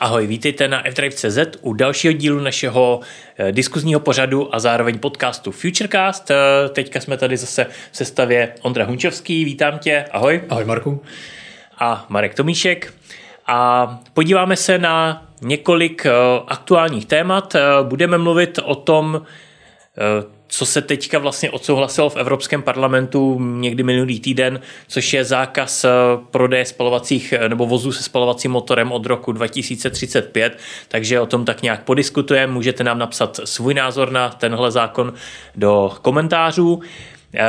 Ahoj, vítejte na fdrive.cz u dalšího dílu našeho eh, diskuzního pořadu a zároveň podcastu Futurecast. Eh, teďka jsme tady zase v sestavě Ondra Hunčovský, vítám tě, ahoj. Ahoj Marku. A Marek Tomíšek. A podíváme se na několik eh, aktuálních témat. Budeme mluvit o tom, co se teďka vlastně odsouhlasilo v Evropském parlamentu někdy minulý týden, což je zákaz eh, prodeje spalovacích eh, nebo vozů se spalovacím motorem od roku 2035, takže o tom tak nějak podiskutujeme. Můžete nám napsat svůj názor na tenhle zákon do komentářů. Eh,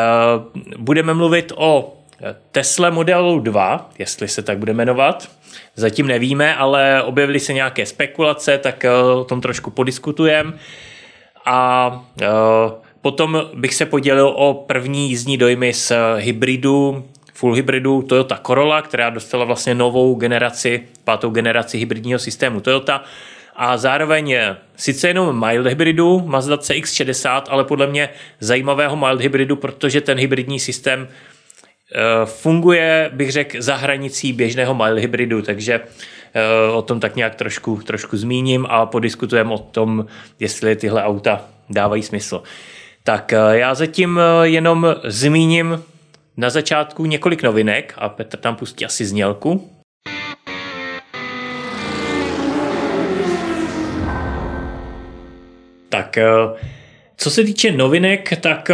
budeme mluvit o Tesla Model 2, jestli se tak bude jmenovat. Zatím nevíme, ale objevily se nějaké spekulace, tak o tom trošku podiskutujeme. A Potom bych se podělil o první jízdní dojmy z hybridu, full hybridu Toyota Corolla, která dostala vlastně novou generaci, pátou generaci hybridního systému Toyota a zároveň je sice jenom mild hybridu Mazda CX-60, ale podle mě zajímavého mild hybridu, protože ten hybridní systém eh, funguje, bych řekl, za hranicí běžného mild hybridu, takže eh, o tom tak nějak trošku, trošku zmíním a podiskutujeme o tom, jestli tyhle auta dávají smysl. Tak eh, já zatím eh, jenom zmíním na začátku několik novinek a Petr tam pustí asi znělku. Tak eh, co se týče novinek, tak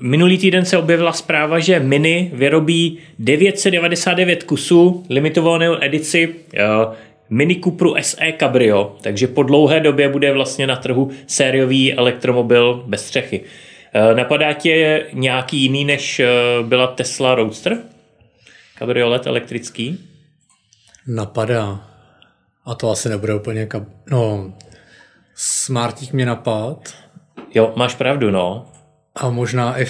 minulý týden se objevila zpráva, že Mini vyrobí 999 kusů limitovanou edici Mini Cupru SE Cabrio, takže po dlouhé době bude vlastně na trhu sériový elektromobil bez střechy. Eh, napadá tě nějaký jiný, než eh, byla Tesla Roadster? Kabriolet elektrický? Napadá. A to asi nebude úplně kab... No, Smartík mě napad. Jo, máš pravdu, no. A možná i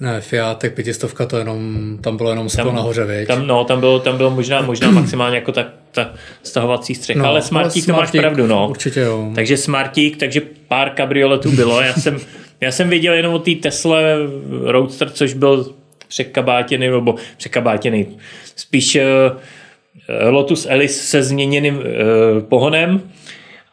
ne, Fiatek pětistovka, to jenom, tam bylo jenom sklo nahoře, viď? Tam, no, tam bylo, tam bylo možná, možná maximálně jako ta, ta stahovací střecha, no, ale Smartík, to máš pravdu, no. Určitě jo. Takže Smartík, takže pár kabrioletů bylo, já jsem, já jsem viděl jenom o té Tesla Roadster, což byl překabátěný, nebo překabátěný, spíš uh, Lotus Elise se změněným uh, pohonem,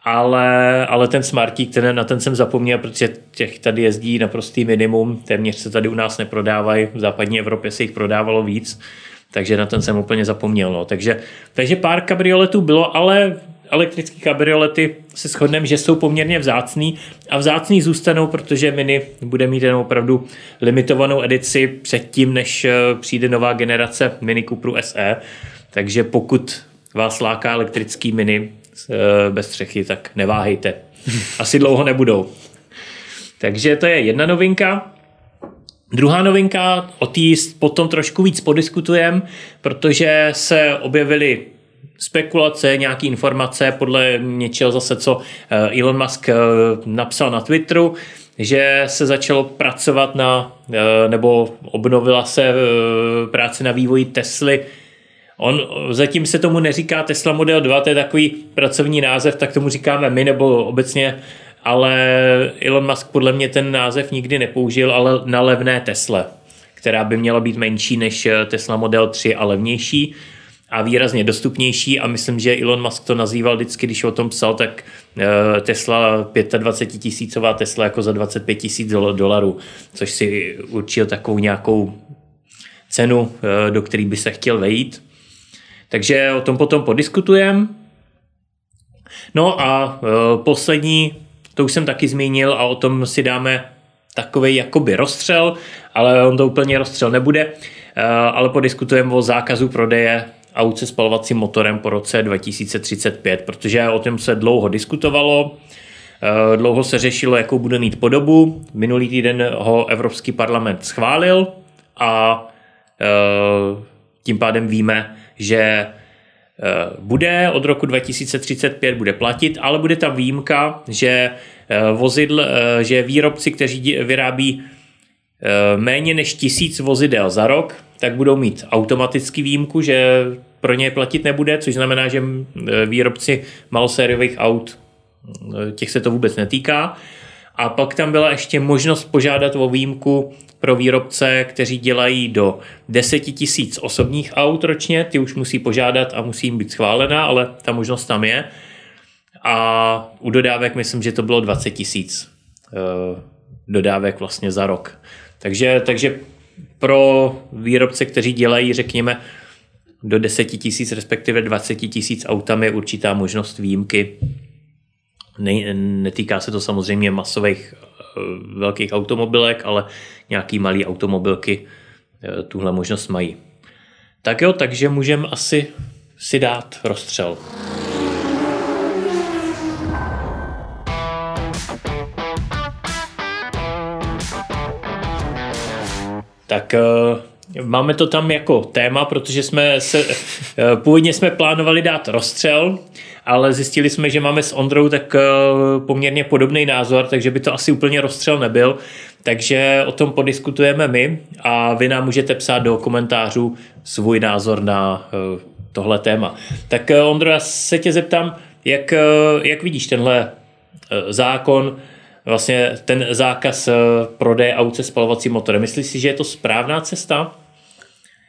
ale, ale ten Smartík, ten, na ten jsem zapomněl, protože těch tady jezdí naprostý minimum, téměř se tady u nás neprodávají, v západní Evropě se jich prodávalo víc, takže na ten jsem úplně zapomněl. No. Takže, takže pár kabrioletů bylo, ale elektrické kabriolety se shodneme, že jsou poměrně vzácný a vzácný zůstanou, protože Mini bude mít jenom opravdu limitovanou edici předtím, než eh, přijde nová generace Mini Cupru SE. Takže pokud vás láká elektrický Mini, bez střechy, tak neváhejte. Asi dlouho nebudou. Takže to je jedna novinka. Druhá novinka, o té potom trošku víc podiskutujeme, protože se objevily spekulace, nějaké informace podle něčeho zase, co eh, Elon Musk eh, napsal na Twitteru, že se začalo pracovat na, nebo obnovila se práce na vývoji Tesly On, zatím se tomu neříká Tesla Model 2, to je takový pracovní název, tak tomu říkáme my nebo obecně, ale Elon Musk podle mě ten název nikdy nepoužil, ale na levné Tesla, která by měla být menší než Tesla Model 3 a levnější a výrazně dostupnější a myslím, že Elon Musk to nazýval vždycky, když o tom psal, tak eh, Tesla 25 tisícová Tesla jako za 25 tisíc dolarů, což si určil takovou nějakou cenu, eh, do který by se chtěl vejít. Takže o tom potom podiskutujeme. No a e, poslední, to už jsem taky zmínil a o tom si dáme takový jakoby rozstřel, ale on to úplně rozstřel nebude, e, ale podiskutujeme o zákazu prodeje aut se spalovacím motorem po roce 2035, protože o tom se dlouho diskutovalo, e, dlouho se řešilo, jakou bude mít podobu. Minulý týden ho Evropský parlament schválil a tím pádem víme, že eh, bude od roku 2035 bude platit, ale bude tam výjimka, že eh, vozidl, eh, že výrobci, kteří vyrábí méně než tisíc vozidel za rok, tak budou mít automaticky výjimku, že pro ně platit nebude, což znamená, že výrobci malosériových aut, těch se to vůbec netýká. A pak tam byla ještě možnost požádat o výjimku pro výrobce, kteří dělají do 10 tisíc osobních aut ročně, ty už musí požádat a musí jim být schválená, ale ta možnost tam je. A u dodávek myslím, že to bylo 20 tisíc eh, dodávek vlastně za rok. Takže, takže pro výrobce, kteří dělají, řekněme, do 10 tisíc, respektive 20 tisíc autami je určitá možnost výjimky. Ne, netýká se to samozřejmě masových velkých automobilek, ale nějaký malý automobilky eh, tuhle možnost mají. Tak jo, takže můžeme asi si dát rozstřel. Tak eh, máme to tam jako téma, protože jsme se, eh, původně jsme plánovali dát rozstřel, ale zjistili jsme, že máme s Ondrou tak eh, poměrně podobný názor, takže by to asi úplně rozstřel nebyl. Takže o tom podiskutujeme my a vy nám můžete psát do komentářů svůj názor na tohle téma. Tak Ondro, já se tě zeptám, jak, jak vidíš tenhle zákon, vlastně ten zákaz eh, prodeje aut se spalovacím motorem. Myslíš si, že je to správná cesta?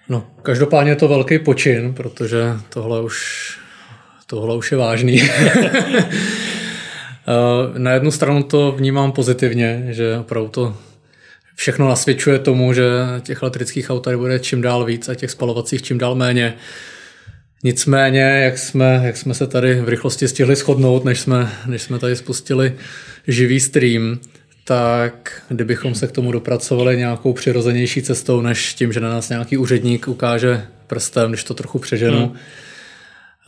No, každopádně je to velký počin, protože tohle už, tohle už je vážný. Eh, na jednu stranu to vnímám pozitivně, že opravdu to všechno nasvědčuje tomu, že těch elektrických aut tady bude čím dál víc a těch spalovacích čím dál méně. Nicméně, jak jsme, jak jsme se tady v rychlosti stihli shodnout, než jsme, než jsme tady spustili živý stream, tak kdybychom se k tomu dopracovali nějakou přirozenější cestou, než tím, že na nás nějaký úředník ukáže prstem, když to trochu přeženu, hmm.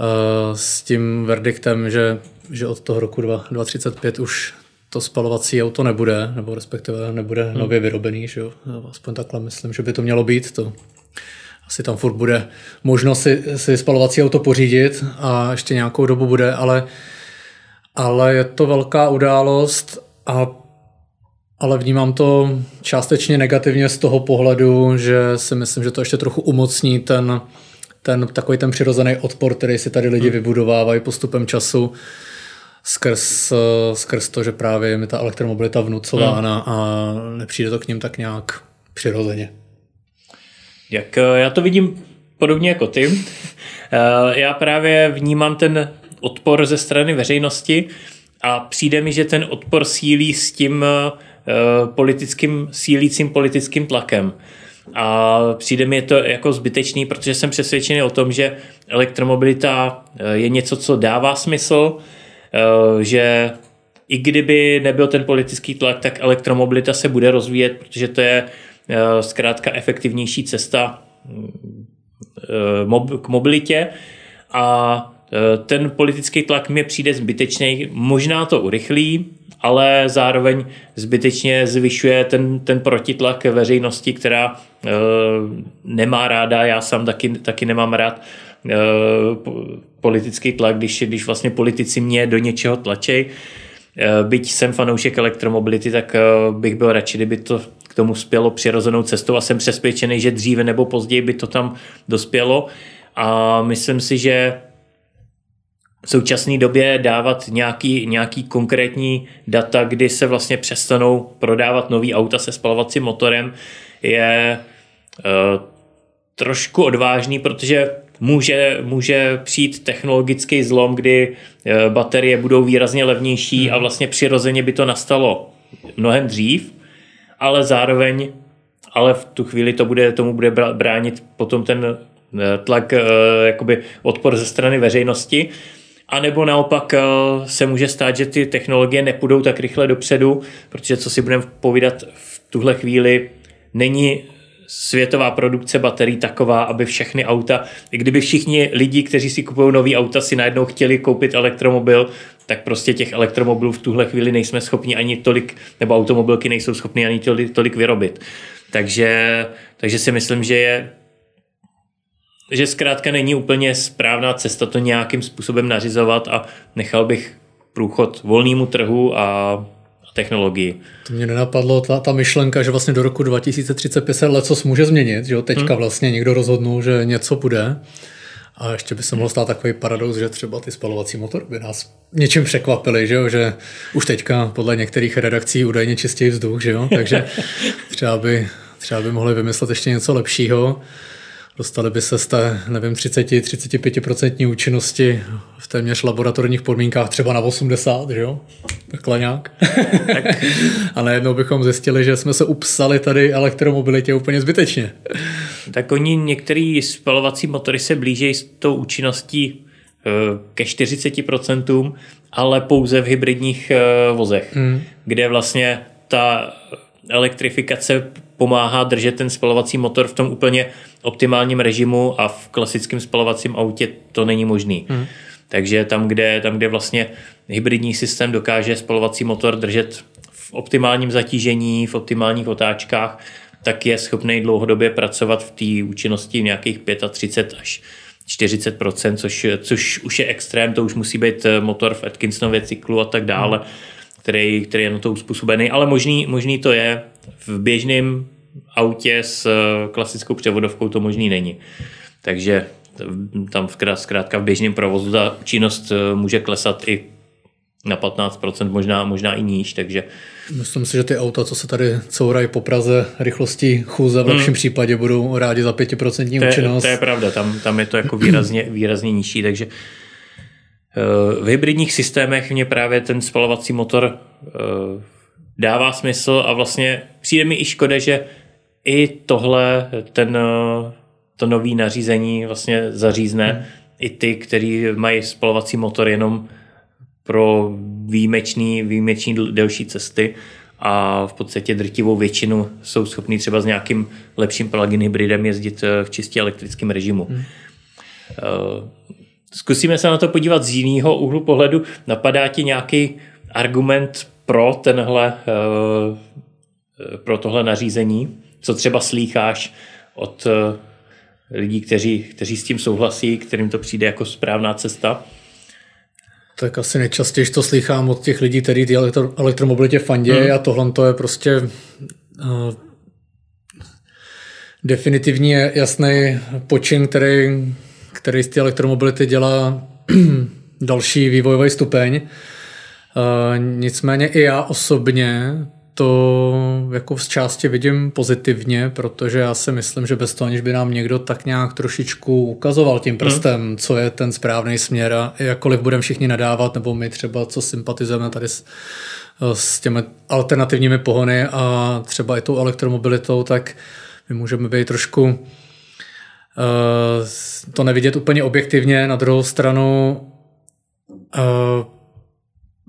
Eh, s tím verdiktem, že, že od toho roku 2035 už to spalovací auto nebude, nebo respektive nebude hmm. nově vyrobený, že jo? aspoň takhle myslím, že by to mělo být. To asi tam furt bude možnost si, si spalovací auto pořídit a ještě nějakou dobu bude, ale, ale je to velká událost a ale vnímám to částečně negativně z toho pohledu, že si myslím, že to ještě trochu umocní ten, ten takový ten přirozený odpor, který si tady lidi hmm. vybudovávají postupem času skrz, skrz to, že právě je mi ta elektromobilita vnucována hmm. a nepřijde to k ním tak nějak přirozeně. Jak eh, já to vidím podobně jako ty. Eh, já právě vnímám ten odpor ze strany veřejnosti a přijde mi, že ten odpor sílí s tím eh, politickým, sílícím politickým tlakem. A přijde mi to jako zbytečný, protože jsem přesvědčený o tom, že elektromobilita je něco, co dává smysl, že i kdyby nebyl ten politický tlak, tak elektromobilita se bude rozvíjet, protože to je Eh, zkrátka efektivnější cesta eh, k mobilitě a eh, ten politický tlak mi přijde zbytečný. Možná to urychlí, ale zároveň zbytečně zvyšuje ten, ten protitlak veřejnosti, která e, nemá ráda, já sám taky, taky nemám rád e, politický tlak, když, když vlastně politici mě do něčeho tlačej. E, byť jsem fanoušek elektromobility, tak e, bych byl radši, kdyby to tomu spělo přirozenou cestou a jsem přesvědčený, že dříve nebo později by to tam dospělo. A myslím si, že v současné době dávat nějaký, nějaký konkrétní data, kdy se vlastně přestanou prodávat nový auta se spalovacím motorem, je uh, trošku odvážný, protože může, může přijít technologický zlom, kdy uh, baterie budou výrazně levnější a vlastně přirozeně by to nastalo mnohem dřív ale zároveň ale v tu chvíli to bude, tomu bude bránit potom ten eh, tlak, eh, jakoby odpor ze strany veřejnosti. A nebo naopak eh, se může stát, že ty technologie nepůjdou tak rychle dopředu, protože co si budeme povídat v tuhle chvíli, není světová produkce baterií taková, aby všechny auta, kdyby všichni lidi, kteří si kupují nový auta, si najednou chtěli koupit elektromobil, tak prostě těch elektromobilů v tuhle chvíli nejsme schopni ani tolik, nebo automobilky nejsou schopni ani tolik, tolik vyrobit. Takže, takže si myslím, že je že zkrátka není úplně správná cesta to nějakým způsobem nařizovat a nechal bych průchod volnému trhu a technologii. To mě nenapadlo, ta, ta myšlenka, že vlastně do roku 2035 se lecos může změnit, že jo? teďka hmm. vlastně někdo rozhodnul, že něco bude A ještě by se mohl stát takový paradox, že třeba ty spalovací motory by nás něčím překvapily, že, jo? že už teďka podle některých redakcí údajně čistěji vzduch, že jo? takže třeba by, třeba by mohli vymyslet ještě něco lepšího. Dostali by se z té, nevím, 30-35% účinnosti v téměř laboratorních podmínkách třeba na 80, že jo? Takhle nějak. Tak. A najednou bychom zjistili, že jsme se upsali tady elektromobilitě úplně zbytečně. Tak oni některý spalovací motory se blíží s tou účinností eh, ke 40%, ale pouze v hybridních eh, vozech, hmm. kde vlastně ta elektrifikace pomáhá držet ten spalovací motor v tom úplně optimálním režimu a v klasickém spalovacím autě to není možný. Hmm. Takže tam kde, tam, kde vlastně hybridní systém dokáže spalovací motor držet v optimálním zatížení, v optimálních otáčkách, tak je schopný dlouhodobě pracovat v té účinnosti nějakých 35 až 40 což, což už je extrém, to už musí být motor v Atkinsonově cyklu a tak dále, hmm. který, který je na to uspůsobený, ale možný, možný to je v běžném autě s klasickou převodovkou to možný není. Takže tam zkrátka v běžném provozu ta činnost eh, může klesat i na 15%, možná, možná i níž, takže... Myslím si, že ty auta, co se tady courají po Praze rychlosti chůze, v lepším hmm. případě budou rádi za 5% účinnost. To je pravda, tam, tam je to jako výrazně, výrazně nižší, takže eh, v hybridních systémech mě právě ten spalovací motor eh, dává smysl a vlastně přijde mi i škoda, že i tohle, ten to nový nařízení vlastně zařízne hmm. i ty, kteří mají spalovací motor jenom pro výjimečný, výjimečný delší cesty a v podstatě drtivou většinu jsou schopní třeba s nějakým lepším plug-in hybridem jezdit eh, v čistě elektrickém režimu. Hmm. Eh, zkusíme se na to podívat z jiného úhlu pohledu. Napadá ti nějaký argument pro tenhle, eh, pro tohle nařízení? Co třeba slýcháš od lidí, kteří, kteří s tím souhlasí, kterým to přijde jako správná cesta? Tak asi nejčastěji to slychám od těch lidí, kteří ty elektro, elektromobilitě fandí hmm. a tohle to je prostě uh, definitivně jasný počin, který, který z té elektromobility dělá další vývojový stupeň. Uh, nicméně i já osobně to jako v části vidím pozitivně, protože já si myslím, že bez toho, aniž by nám někdo tak nějak trošičku ukazoval tím prstem, hmm. co je ten správný směr a jakkoliv budeme všichni nadávat, nebo my třeba, co sympatizujeme tady s, s těmi alternativními pohony a třeba i tou elektromobilitou, tak my můžeme být trošku uh, to nevidět úplně objektivně. Na druhou stranu uh,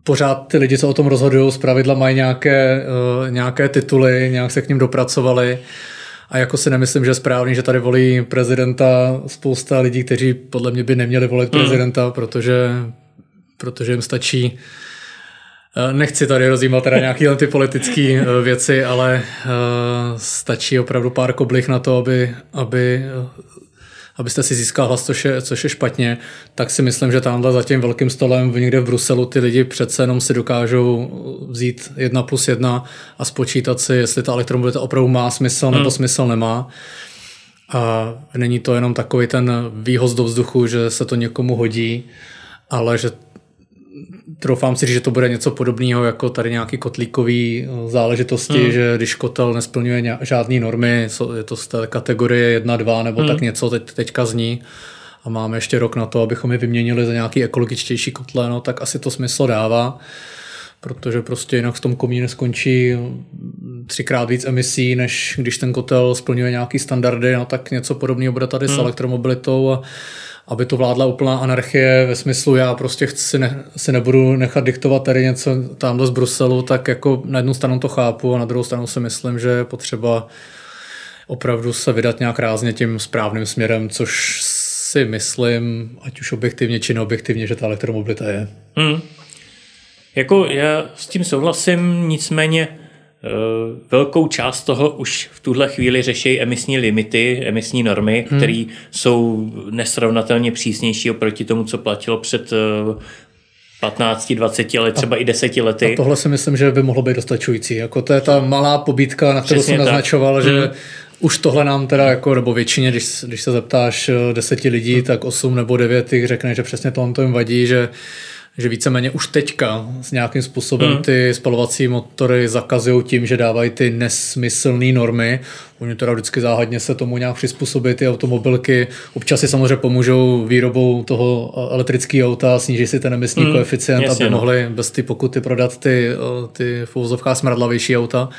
pořád ty lidi, co o tom rozhodují, pravidla mají nějaké, uh, nějaké tituly, nějak se k ním dopracovali. A jako si nemyslím, že je správný, že tady volí prezidenta spousta lidí, kteří podle mě by neměli volit mm. prezidenta, protože, protože jim stačí eh, Nechci tady rozjímat teda nějaké ty politické eh, věci, ale stačí opravdu pár koblih na to, aby, aby abyste si získal hlas, což je, což je špatně, tak si myslím, že tamhle za tím velkým stolem někde v Bruselu ty lidi přece jenom si dokážou vzít jedna plus jedna a spočítat si, jestli ta elektromobilita opravdu má smysl hmm. nebo smysl nemá. A není to jenom takový ten výhoz do vzduchu, že se to někomu hodí, ale že troufám si že to bude něco podobného jako tady nějaký kotlíkový eh, záležitosti, hmm. že když kotel nesplňuje žádné normy, je to z té kategorie 1, 2 nebo hmm. tak něco teď, teďka zní a máme ještě rok na to, abychom je vyměnili za nějaký ekologičtější kotle, no tak asi to smysl dává protože prostě jinak v tom komíně skončí třikrát víc emisí, než když ten kotel splňuje nějaký standardy, no tak něco podobného bude tady hmm. s elektromobilitou a aby to vládla úplná anarchie ve smyslu, já prostě chci ne, si nebudu nechat diktovat tady něco tamhle z Bruselu, tak jako na jednu stranu to chápu a na druhou stranu si myslím, že je potřeba opravdu se vydat nějak rázně tím správným směrem, což si myslím, ať už objektivně či neobjektivně, že ta elektromobilita je. Hmm. Jako já s tím souhlasím, nicméně velkou část toho už v tuhle chvíli řeší emisní limity, emisní normy, hmm. které jsou nesrovnatelně přísnější oproti tomu, co platilo před 15, eh, 20 let, třeba a, i 10 lety. A tohle si myslím, že by mohlo být dostačující. Jako to je ta malá pobítka, na kterou jsem naznačoval, že hmm už tohle nám teda jako, nebo většině, když, když se zeptáš eh, deseti lidí, tak osm nebo devět jich řekne, že přesně to to jim vadí, že že víceméně už teďka s nějakým způsobem mm. ty spalovací motory zakazují tím, že dávají ty nesmyslné normy. Oni teda vždycky záhadně se tomu nějak přizpůsobí ty automobilky. Občas si samozřejmě pomůžou výrobou toho elektrického auta, sníží si ten emisní mm. koeficient, Jasně, aby no. mohli bez ty pokuty prodat ty, ty v smradlavější auta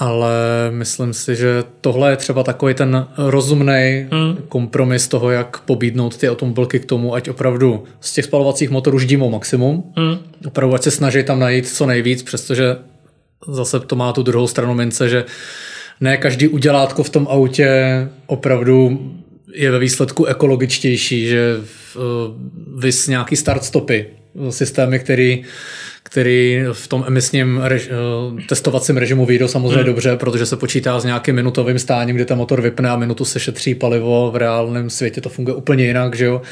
ale myslím si, že tohle je třeba takový ten rozumný hmm. kompromis toho, jak pobídnout ty automobilky k tomu, ať opravdu z těch spalovacích motorů ždímou maximum, hmm. opravdu ať se snaží tam najít co nejvíc, přestože zase to má tu druhou stranu mince, že ne každý udělátko v tom autě opravdu je ve výsledku ekologičtější, že vys nějaký start stopy, systémy, který který v tom emisním rež, eh, testovacím režimu vyjdou samozřejmě hmm. dobře, protože se počítá s nějakým minutovým stáním, kdy ten motor vypne a minutu se šetří palivo. V reálném světě to funguje úplně jinak, že jo.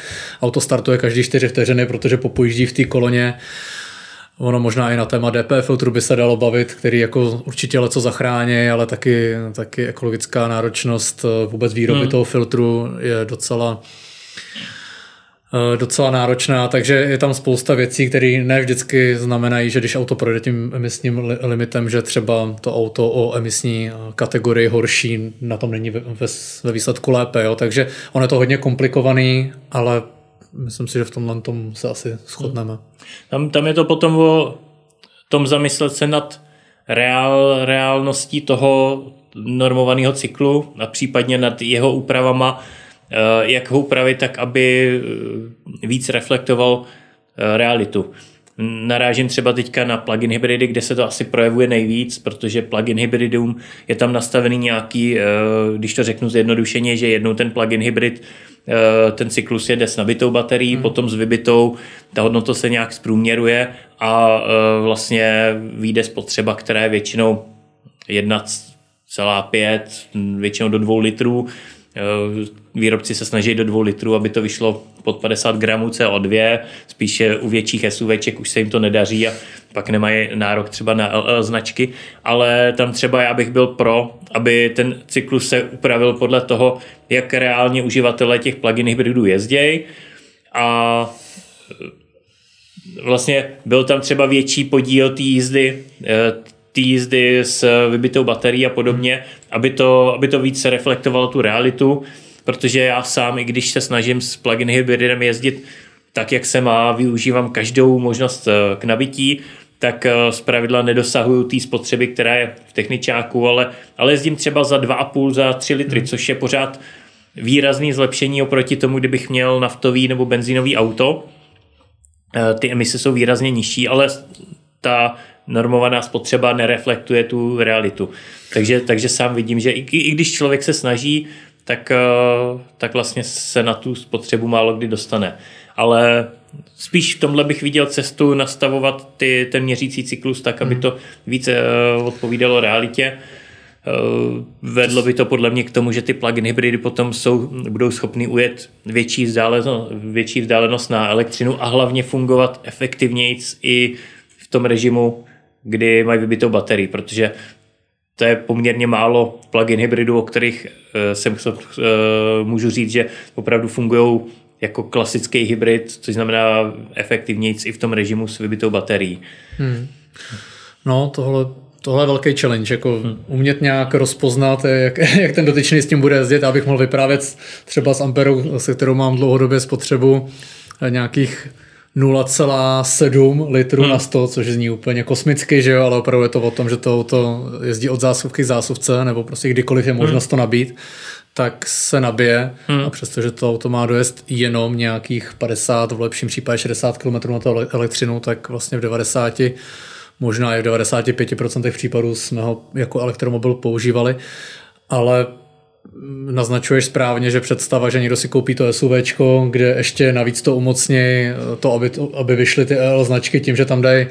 Auto startuje každý 4 vteřiny, protože popojíždí v té koloně. Ono možná i na téma DP filtru by se dalo bavit, který jako určitě leco zachrání, ale taky, taky ekologická náročnost eh, vůbec výroby hmm. toho filtru je docela docela náročná, takže je tam spousta věcí, které ne vždycky znamenají, že když auto projde tím emisním limitem, že třeba to auto o emisní eh, kategorii horší na tom není ve, ve výsledku lépe. Jo? Takže ono je to hodně komplikovaný, ale myslím si, že v tomhle tom se asi shodneme. Tam, tam je to potom o tom zamyslet se nad reál, reálností toho normovaného cyklu a případně nad jeho úpravama, Eh, jak ho upravit tak, aby eh, víc reflektoval eh, realitu. Narážím třeba teďka na plug-in hybridy, kde se to asi projevuje nejvíc, protože plug-in hybridům je tam nastavený nějaký, když to řeknu zjednodušeně, že jednou ten plug-in hybrid ten cyklus jede s nabitou baterií, hmm. potom s vybitou, ta hodnota se nějak zprůměruje a vlastně vyjde spotřeba, která je většinou 1,5, většinou do 2 litrů, Eh, výrobci se snaží do dvou litrů, aby to vyšlo pod 50 gramů CO2, spíše u větších SUVček už se jim to nedaří a pak nemají nárok třeba na LL značky, ale tam třeba já bych byl pro, aby ten cyklus se upravil podle toho, jak reálně uživatelé těch plug-in hybridů jezdějí a eh, vlastně byl tam třeba větší podíl té jízdy eh, jízdy s vybitou baterií a podobně, aby to, aby to více reflektovalo tu realitu, protože já sám, i když se snažím s plug-in hybridem jezdit tak, jak se má, využívám každou možnost eh, k nabití, tak eh, z pravidla nedosahuju té spotřeby, která je v techničáku, ale, ale jezdím třeba za 2,5, za 3 litry, hmm. což je pořád výrazný zlepšení oproti tomu, kdybych měl naftový nebo benzínový auto. Eh, ty emise jsou výrazně nižší, ale ta normovaná spotřeba nereflektuje tu realitu. Takže, takže sám vidím, že i, i když člověk se snaží, tak, eh, tak vlastně se na tu spotřebu málo kdy dostane. Ale spíš v tomhle bych viděl cestu nastavovat ty, ten měřící cyklus tak, aby hmm. to více eh, odpovídalo realitě. Eh, vedlo by to podle mě k tomu, že ty plug-in hybridy potom jsou, budou schopny ujet větší vzdálenost, větší vzdálenost na elektřinu a hlavně fungovat efektivněji i v tom režimu kdy mají vybitou baterii, protože to je poměrně málo plug-in hybridů, o kterých uh, jsem uh, můžu říct, že opravdu fungují jako klasický hybrid, což znamená efektivnějc i v tom režimu s vybitou baterií. Hmm. No, tohle, tohle je velký challenge, jako hmm. umět nějak rozpoznat, jak, jak ten dotyčný s tím bude jezdit, abych mohl vyprávět třeba s Amperou, se kterou mám dlouhodobě spotřebu nějakých 0,7 litru hmm. na 100, což zní úplně kosmicky, že jo, ale opravdu je to o tom, že to auto jezdí od zásuvky k zásuvce, nebo prostě kdykoliv je hmm. možnost hmm. to nabít, tak se nabije hmm. a přestože to auto má dojezd jenom nějakých 50, v lepším případě 60 km na to elektřinu, tak vlastně v 90 možná i v 95% případů jsme ho jako elektromobil používali, ale naznačuješ správně, že představa, že někdo si koupí to SUV, kde ještě navíc to umocní, to, aby, aby vyšly ty EL značky tím, že tam dají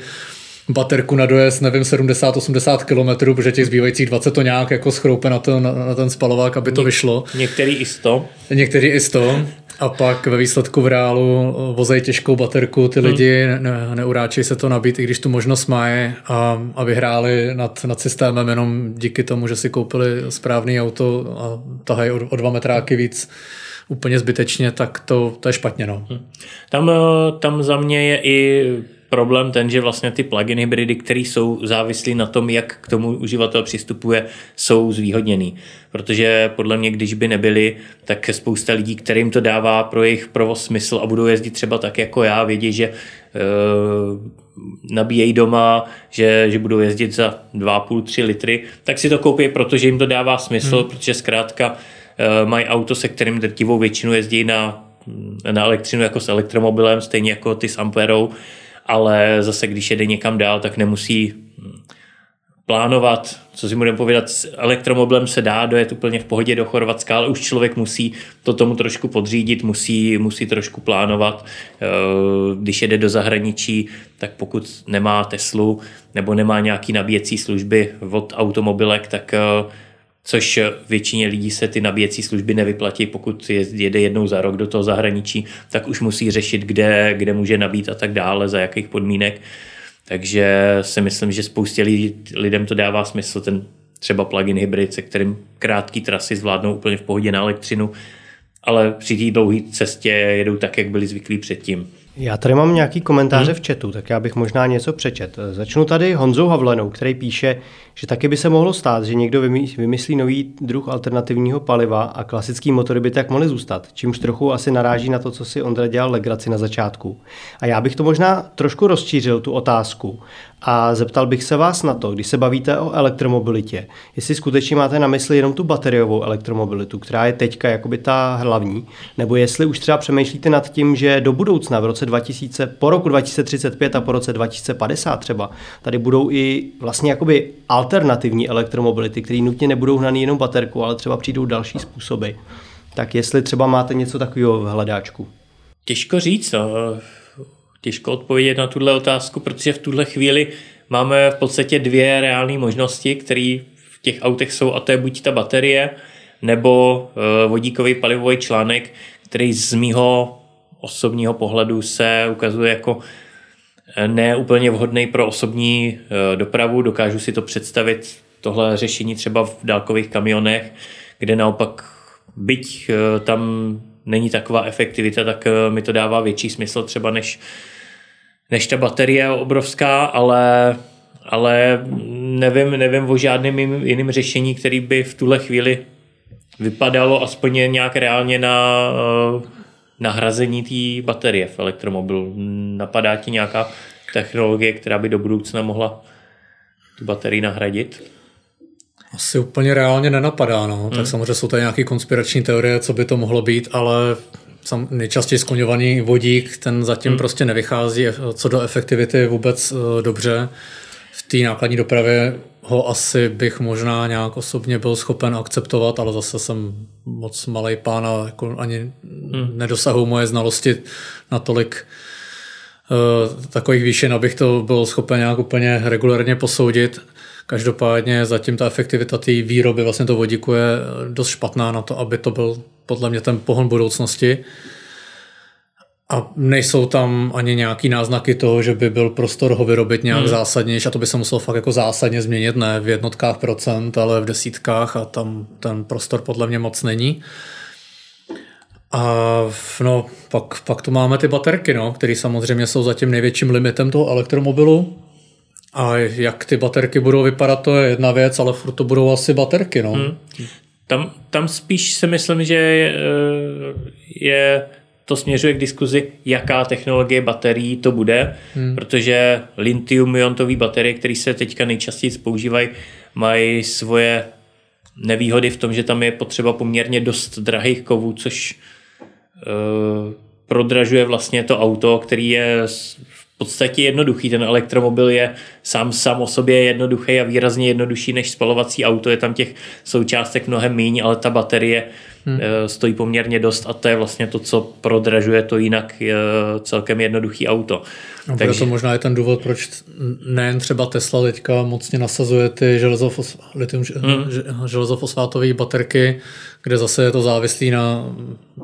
baterku na dojezd, nevím, 70-80 km, protože těch zbývajících 20 to nějak jako schroupe na, to, na, ten spalovák, aby to vyšlo. Některý i 100. Některý i 100. A pak ve výsledku v reálu vozej těžkou baterku, ty hmm. lidi ne, neuráčí se to nabít, i když tu možnost mají a, a vyhráli nad, nad systémem jenom díky tomu, že si koupili správný auto a tahají o, o dva metráky víc úplně zbytečně, tak to, to je špatně. No. Hmm. Tam, eh, tam za mě je i problém ten, že vlastně ty plug-in hybridy, které jsou závislí na tom, jak k tomu uživatel přistupuje, jsou zvýhodněný. Protože podle mě, když by nebyly, tak spousta lidí, kterým to dává pro jejich provoz smysl a budou jezdit třeba tak jako já, vědí, že e, nabíjejí doma, že, že budou jezdit za 2,5-3 litry, tak si to koupí, protože jim to dává smysl, hmm. protože zkrátka e, mají auto, se kterým drtivou většinu jezdí na, na elektřinu jako s elektromobilem, stejně jako ty s Amperou ale zase když jede někam dál, tak nemusí plánovat, co si budeme povědat, s elektromobilem se dá dojet úplně v pohodě do Chorvatska, ale už člověk musí to tomu trošku podřídit, musí, musí trošku plánovat. Eh, když jede do zahraničí, tak pokud nemá Teslu nebo nemá nějaký nabíjecí služby od automobilek, tak eh, což většině lidí se ty nabíjecí služby nevyplatí, pokud jede jednou za rok do toho zahraničí, tak už musí řešit, kde, kde může nabít a tak dále, za jakých podmínek. Takže si myslím, že spoustě lidí, lidem to dává smysl, ten třeba plug-in hybrid, se kterým krátký trasy zvládnou úplně v pohodě na elektřinu, ale při té dlouhé cestě jedou tak, jak byli zvyklí předtím. Já tady mám nějaký komentáře hmm. v chatu, tak já bych možná něco přečet. Začnu tady Honzou Havlenou, který píše, že taky by se mohlo stát, že někdo vymyslí nový druh alternativního paliva a klasický motory by tak mohly zůstat, čímž trochu asi naráží na to, co si Ondra dělal legraci na začátku. A já bych to možná trošku rozšířil, tu otázku, a zeptal bych se vás na to, když se bavíte o elektromobilitě, jestli skutečně máte na mysli jenom tu bateriovou elektromobilitu, která je teďka jakoby ta hlavní, nebo jestli už třeba přemýšlíte nad tím, že do budoucna v roce 2000, po roku 2035 a po roce 2050 třeba, tady budou i vlastně jakoby alternativní elektromobility, které nutně nebudou hnaný jenom baterkou, ale třeba přijdou další způsoby. Tak jestli třeba máte něco takového v hledáčku. Těžko říct, no. těžko odpovědět na tuhle otázku, protože v tuhle chvíli máme v podstatě dvě reálné možnosti, které v těch autech jsou, a to je buď ta baterie, nebo eh, vodíkový palivový článek, který z mýho osobního pohledu se ukazuje jako ne úplně vhodný pro osobní eh, dopravu. Dokážu si to představit, tohle řešení třeba v dálkových kamionech, kde naopak byť eh, tam není taková efektivita, tak eh, mi to dává větší smysl třeba než, než ta baterie obrovská, ale, ale nevím, nevím o žádném jiném řešení, který by v tuhle chvíli vypadalo aspoň nějak reálně na nahrazení té baterie v elektromobilu. Napadá ti nějaká technologie, která by do budoucna mohla tu baterii nahradit? Asi úplně reálně nenapadá, no. Hmm. Tak samozřejmě jsou tady nějaké konspirační teorie, co by to mohlo být, ale sam, nejčastěji skloňovaný vodík, ten zatím hmm. prostě nevychází co do efektivity vůbec uh, dobře. V té nákladní dopravě ho asi bych možná nějak osobně byl schopen akceptovat, ale zase jsem moc malý pán a jako ani hmm. nedosahují moje znalosti natolik uh, takových výšin, abych to byl schopen nějak úplně regulárně posoudit. Každopádně zatím ta efektivita té výroby vlastně to vodíku je dost špatná na to, aby to byl podle mě ten pohon budoucnosti. A nejsou tam ani nějaký náznaky toho, že by byl prostor ho vyrobit nějak hmm. zásadnější a to by se muselo fakt jako zásadně změnit, ne v jednotkách procent, ale v desítkách a tam ten prostor podle mě moc není. A no, pak, pak tu máme ty baterky, no, které samozřejmě jsou zatím největším limitem toho elektromobilu. A jak ty baterky budou vypadat, to je jedna věc, ale furt to budou asi baterky. No. Hmm. Tam, tam spíš si myslím, že je, je to směřuje k diskuzi, jaká technologie baterií to bude, hmm. protože lithium-iontové baterie, které se teďka nejčastěji používají, mají svoje nevýhody v tom, že tam je potřeba poměrně dost drahých kovů, což uh, prodražuje vlastně to auto, který je v podstatě jednoduchý. Ten elektromobil je sám sám o sobě jednoduchý a výrazně jednodušší než spalovací auto. Je tam těch součástek mnohem méně, ale ta baterie hmm. stojí poměrně dost a to je vlastně to, co prodražuje to jinak celkem jednoduchý auto. No, Takže... to možná je ten důvod, proč nejen třeba Tesla teďka mocně nasazuje ty železofos, litium, hmm. železofosfátové baterky, kde zase je to závislý na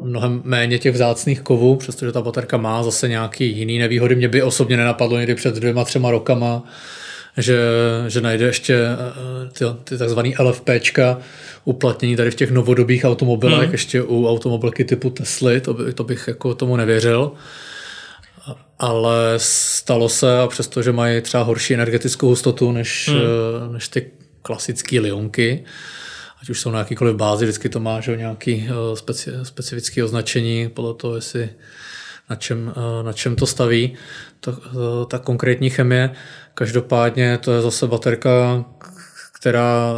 mnohem méně těch vzácných kovů, přestože ta baterka má zase nějaký jiný nevýhody. Mě by osobně nenapadlo někdy před dvěma, třema rokama, že, že najde ještě eh, ty, ty takzvané LFPčka uplatnění tady v těch novodobých automobilech, hmm. ještě u automobilky typu Tesly, to, by, to bych jako tomu nevěřil ale stalo se a přestože mají třeba horší energetickou hustotu než, hmm. Eh, než ty klasické lionky, ať už jsou na jakýkoliv bázi, vždycky to má že, nějaký eh, speci, specifické označení podle toho, jestli na čem, eh, na čem to staví, to, ta konkrétní chemie. Každopádně to je zase baterka, která,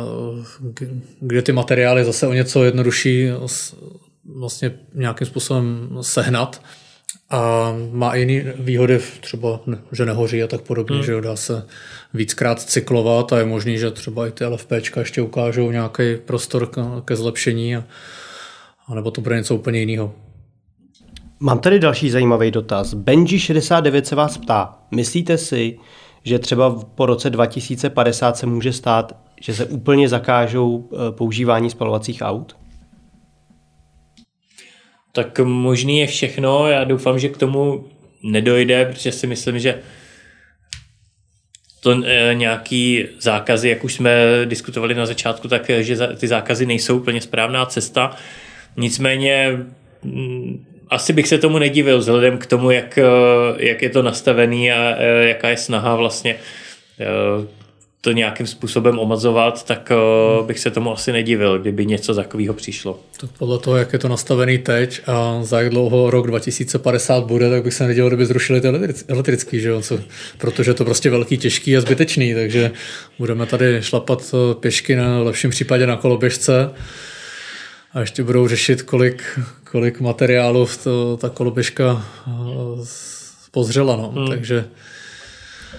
kde ty materiály zase o něco jednodušší vlastně nějakým způsobem sehnat a má jiný výhody, třeba, že nehoří a tak podobně, hmm. že dá se víckrát cyklovat a je možný, že třeba i ty LFPčka ještě ukážou nějaký prostor ke zlepšení a, a nebo to bude něco úplně jiného. Mám tady další zajímavý dotaz. Benji69 se vás ptá, myslíte si, že třeba po roce 2050 se může stát, že se úplně zakážou eh, používání spalovacích aut? tak možný je všechno. Já doufám, že k tomu nedojde, protože si myslím, že to e, nějaký zákazy, jak už jsme diskutovali na začátku, tak e, že ty zákazy nejsou úplně správná cesta. Nicméně mm, asi bych se tomu nedivil vzhledem k tomu, jak, e, jak je to nastavený a jaká je snaha vlastně to nějakým způsobem omazovat, tak bych se tomu asi nedivil, kdyby něco takového přišlo. Tak podle toho, jak je to nastavený teď a za jak dlouho rok 2050 bude, tak bych se nedivil, kdyby zrušili ty elektrický, že jo? Co, protože to prostě velký, těžký a zbytečný, takže budeme tady šlapat eh, pěšky na lepším případě na koloběžce a ještě budou řešit, kolik, kolik materiálu to, ta koloběžka eh, pozřela. No. Hmm. Takže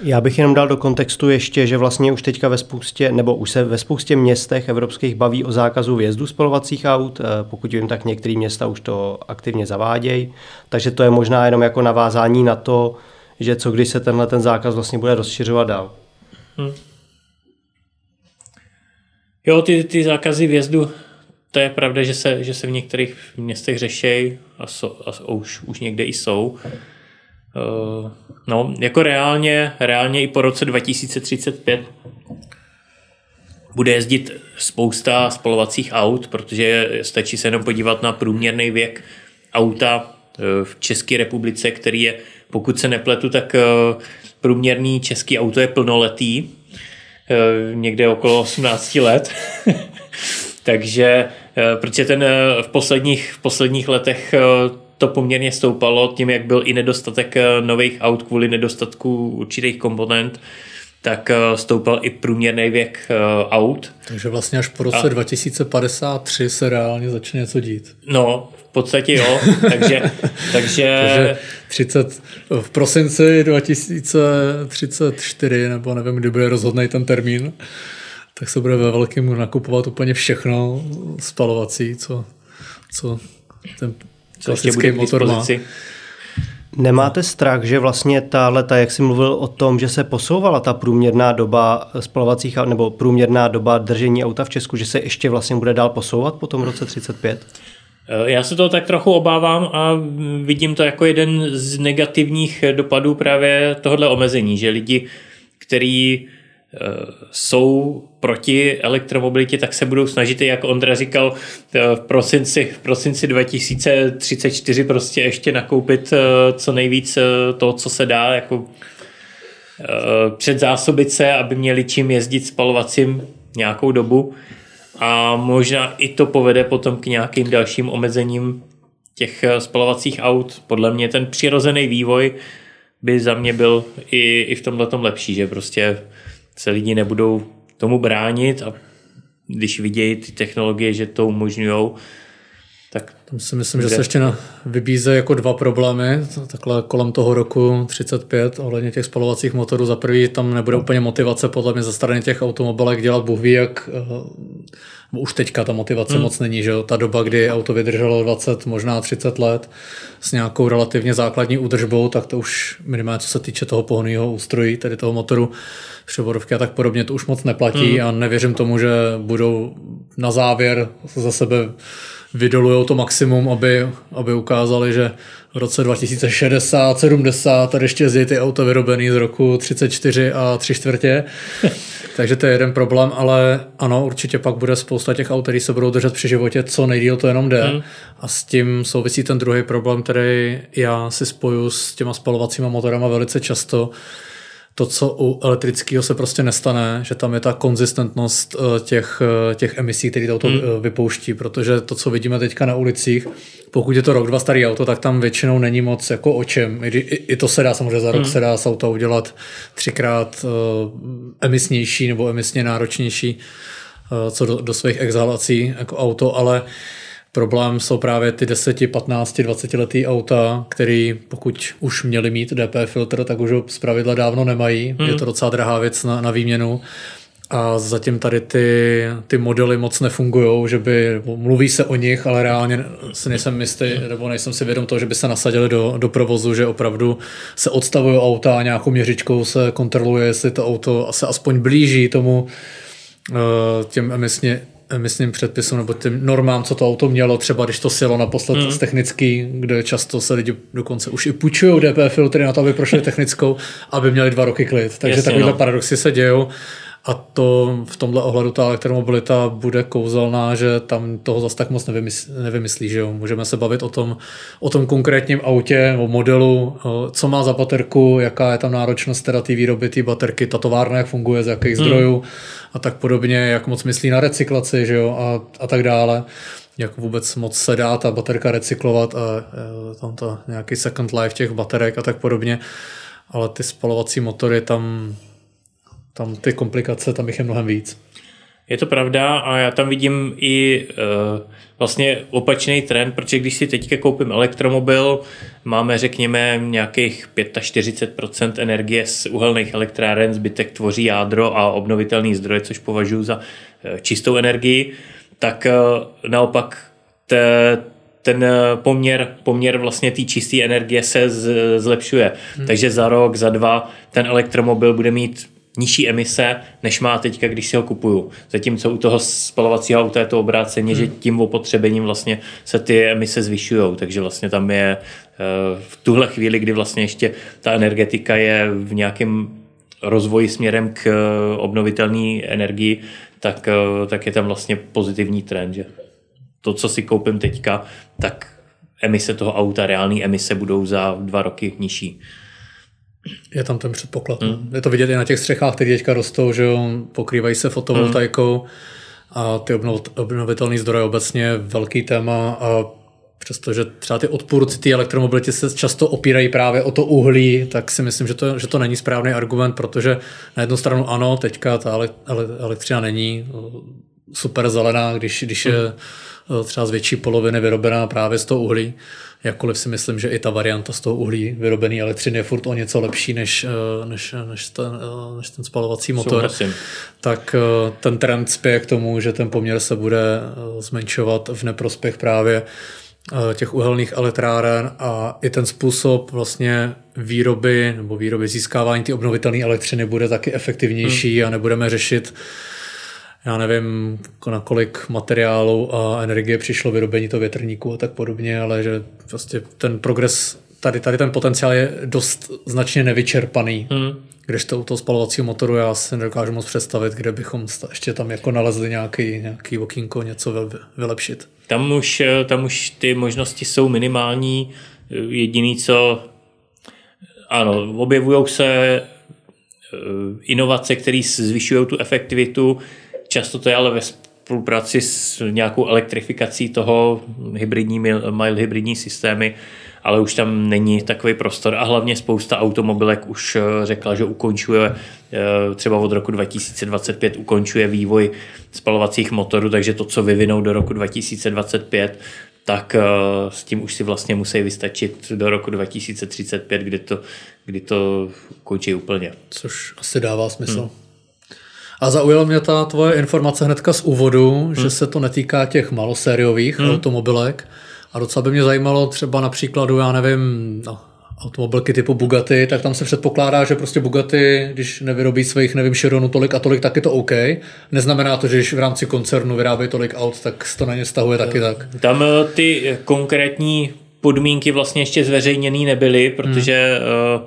já bych jenom dal do kontextu ještě, že vlastně už teďka ve spoustě, nebo už se ve spoustě městech evropských baví o zákazu vjezdu spalovacích aut, eh, pokud vím, tak některé města už to aktivně zavádějí, takže to je možná jenom jako navázání na to, že co když se tenhle ten zákaz vlastně bude rozšiřovat dál. Hmm. Jo, ty, ty zákazy vjezdu, to je pravda, že se, že se v některých městech řešejí a, so, a už, už někde i jsou. Uh, no, jako reálně, reálně i po roce 2035 bude jezdit spousta spalovacích aut, protože stačí se jenom podívat na průměrný věk auta eh, v České republice, který je, pokud se nepletu, tak eh, průměrný český auto je plnoletý, někde okolo 18 let. Takže, protože ten v posledních, v posledních letech to poměrně stoupalo tím, jak byl i nedostatek eh, nových aut kvůli nedostatku určitých komponent, tak eh, stoupal i průměrný věk eh, aut. Takže vlastně až po roce a... 2053 se reálně začne něco dít. No, v podstatě jo. takže, takže... takže 30, v prosinci 2034, nebo nevím, kdy bude rozhodný ten termín, tak se bude ve velkém nakupovat úplně všechno spalovací, co, co ten klasický motor má. Nemáte strach, že vlastně ta leta, jak jsi mluvil o tom, že se posouvala ta průměrná doba spalovacích nebo průměrná doba držení auta v Česku, že se ještě vlastně bude dál posouvat po tom roce 35? Eh, já se toho tak trochu obávám a vidím to jako jeden z negativních dopadů právě tohohle omezení, že lidi, kteří jsou proti elektromobilitě, tak se budou snažit, jak Ondra říkal, v prosinci, v prosinci 2034 prostě ještě nakoupit eh, co nejvíc eh, toho, co se dá, jako eh, předzásobit se, aby měli čím jezdit spalovacím nějakou dobu a možná i to povede potom k nějakým dalším omezením těch spalovacích aut. Podle mě ten přirozený vývoj by za mě byl i, i v tomhle lepší, že prostě se lidi nebudou tomu bránit a když vidějí ty technologie, že to umožňují, tak tam si myslím, že se ještě na, vybíze jako dva problémy, takhle kolem toho roku 35 ohledně těch spalovacích motorů. Za prvý tam nebude úplně motivace podle mě ze strany těch automobilek dělat Bůh ví, jak uh, už teďka ta motivace hmm. moc není, že jo? Ta doba, kdy auto vydrželo 20, možná 30 let s nějakou relativně základní údržbou, tak to už minimálně co se týče toho pohonného ústrojí, tedy toho motoru, převodovky a tak podobně, to už moc neplatí hmm. a nevěřím tomu, že budou na závěr za sebe vydolují to maximum, aby, aby ukázali, že v roce 2060, 70 tady ještě jezdí ty auta vyrobený z roku 34 a 3 čtvrtě. Takže to je jeden problém, ale ano, určitě pak bude spousta těch aut, které se budou držet při životě, co nejdíl to jenom jde. Hmm. A s tím souvisí ten druhý problém, který já si spoju s těma spalovacíma motorama velice často, to, co u elektrického se prostě nestane, že tam je ta konzistentnost eh, těch, eh, těch emisí, které to auto hmm. Eh, vypouští, protože to, co vidíme teďka na ulicích, pokud je to rok, dva starý auto, tak tam většinou není moc jako o čem. I, i, i to se dá samozřejmě za rok hmm. se dá s auto udělat třikrát uh, emisnější nebo emisně náročnější uh, co do, do svých exhalací jako auto, ale uh, Problém jsou právě ty 10, 15, 20 letý auta, který pokud už měli mít DP filtr, tak už ho zpravidla dávno nemají. Hmm. Je to docela drahá věc na, na výměnu. A zatím tady ty, ty modely moc nefungují, že by, mluví se o nich, ale reálně si nejsem jistý, nebo nejsem si vědom toho, že by se nasadili do, do provozu, že opravdu se odstavují auta a nějakou měřičkou se kontroluje, jestli to auto se aspoň blíží tomu eh, těm emisně myslím předpisům nebo tím normám, co to auto mělo, třeba když to silo naposled mm. z technický, kde často se lidi dokonce už i půjčují DP filtry na to, aby prošli technickou, aby měli dva roky klid. Takže takovéhle no. paradoxy se dějou. A to v tomhle ohledu ta elektromobilita bude kouzelná, že tam toho zase tak moc nevymyslí, nevymyslí že jo. Můžeme se bavit o tom, o tom konkrétním autě, o modelu, co má za baterku, jaká je tam náročnost teda té výroby té baterky, ta továrna jak funguje, z jakých hmm. zdrojů a tak podobně, jak moc myslí na recyklaci že jo, a, a tak dále jak vůbec moc se dá ta baterka recyklovat a, a tam to nějaký second life těch baterek a tak podobně. Ale ty spalovací motory tam tam ty komplikace, tam jich je mnohem víc. Je to pravda a já tam vidím i uh, vlastně opačný trend, protože když si teďka koupím elektromobil, máme řekněme nějakých 45% energie z uhelných elektráren, zbytek tvoří jádro a obnovitelný zdroje, což považuji za uh, čistou energii, tak uh, naopak te, ten poměr, poměr vlastně té čisté energie se z, zlepšuje. Hmm. Takže za rok, za dva ten elektromobil bude mít nižší emise, než má teďka, když si ho kupuju. Zatímco u toho spalovacího auta je to obráceně, hmm. že tím opotřebením vlastně se ty emise zvyšují, takže vlastně tam je eh, v tuhle chvíli, kdy vlastně ještě ta energetika je v nějakém rozvoji směrem k eh, obnovitelné energii, tak, eh, tak je tam vlastně pozitivní trend, že to, co si koupím teďka, tak emise toho auta, reální emise budou za dva roky nižší. Je tam ten předpoklad. Hmm. Je to vidět i na těch střechách, které teďka rostou, že jo, pokrývají se fotovoltaikou hmm. a ty obnovitelné zdroje obecně je velký téma a přestože třeba ty odpůrci té elektromobility se často opírají právě o to uhlí, tak si myslím, že to, že to není správný argument, protože na jednu stranu ano, teďka ta elektřina není super zelená, když, když je hmm. třeba z větší poloviny vyrobená právě z toho uhlí, Jakkoliv si myslím, že i ta varianta z toho uhlí vyrobený elektřiny je furt o něco lepší než, eh, než, než, ten, eh, než ten spalovací motor, Souhlasím. tak eh, ten trend spěje k tomu, že ten poměr se bude zmenšovat v neprospěch právě těch uhelných elektráren a i ten způsob vlastně výroby nebo výroby získávání ty obnovitelné elektřiny bude taky efektivnější hmm. a nebudeme řešit já nevím, na kolik materiálu a energie přišlo vyrobení toho větrníku a tak podobně, ale že prostě ten progres, tady, tady ten potenciál je dost značně nevyčerpaný. Hmm. Když to u toho spalovacího motoru já si nedokážu moc představit, kde bychom ještě tam jako nalezli nějaký, nějaký okýnko, něco vylepšit. Tam už, tam už ty možnosti jsou minimální. Jediný, co ano, objevují se eh, inovace, které zvyšují tu efektivitu, Často to je ale ve spolupráci s nějakou elektrifikací toho hybridní, mild hybridní systémy, ale už tam není takový prostor a hlavně spousta automobilek už eh, řekla, že ukončuje eh, třeba od roku 2025 ukončuje vývoj spalovacích motorů, takže to, co vyvinou do roku 2025, tak s tím už si vlastně musí vystačit do roku 2035, kdy to, kdy to končí úplně. Což asi dává smysl. Hmm. A zaujala mě ta tvoje informace hnedka z úvodu, hmm. že se to netýká těch malosériových hmm. automobilek. A docela by mě zajímalo třeba na příkladu, já nevím, no, automobilky typu Bugatti, tak tam se předpokládá, že prostě Bugatti, když nevyrobí svých, nevím, Chironů tolik a tolik, tak je to OK. Neznamená to, že když v rámci koncernu vyrábí tolik aut, tak to na ně stahuje taky tak. Tam eh, ty konkrétní podmínky vlastně ještě zveřejněný nebyly, protože hmm.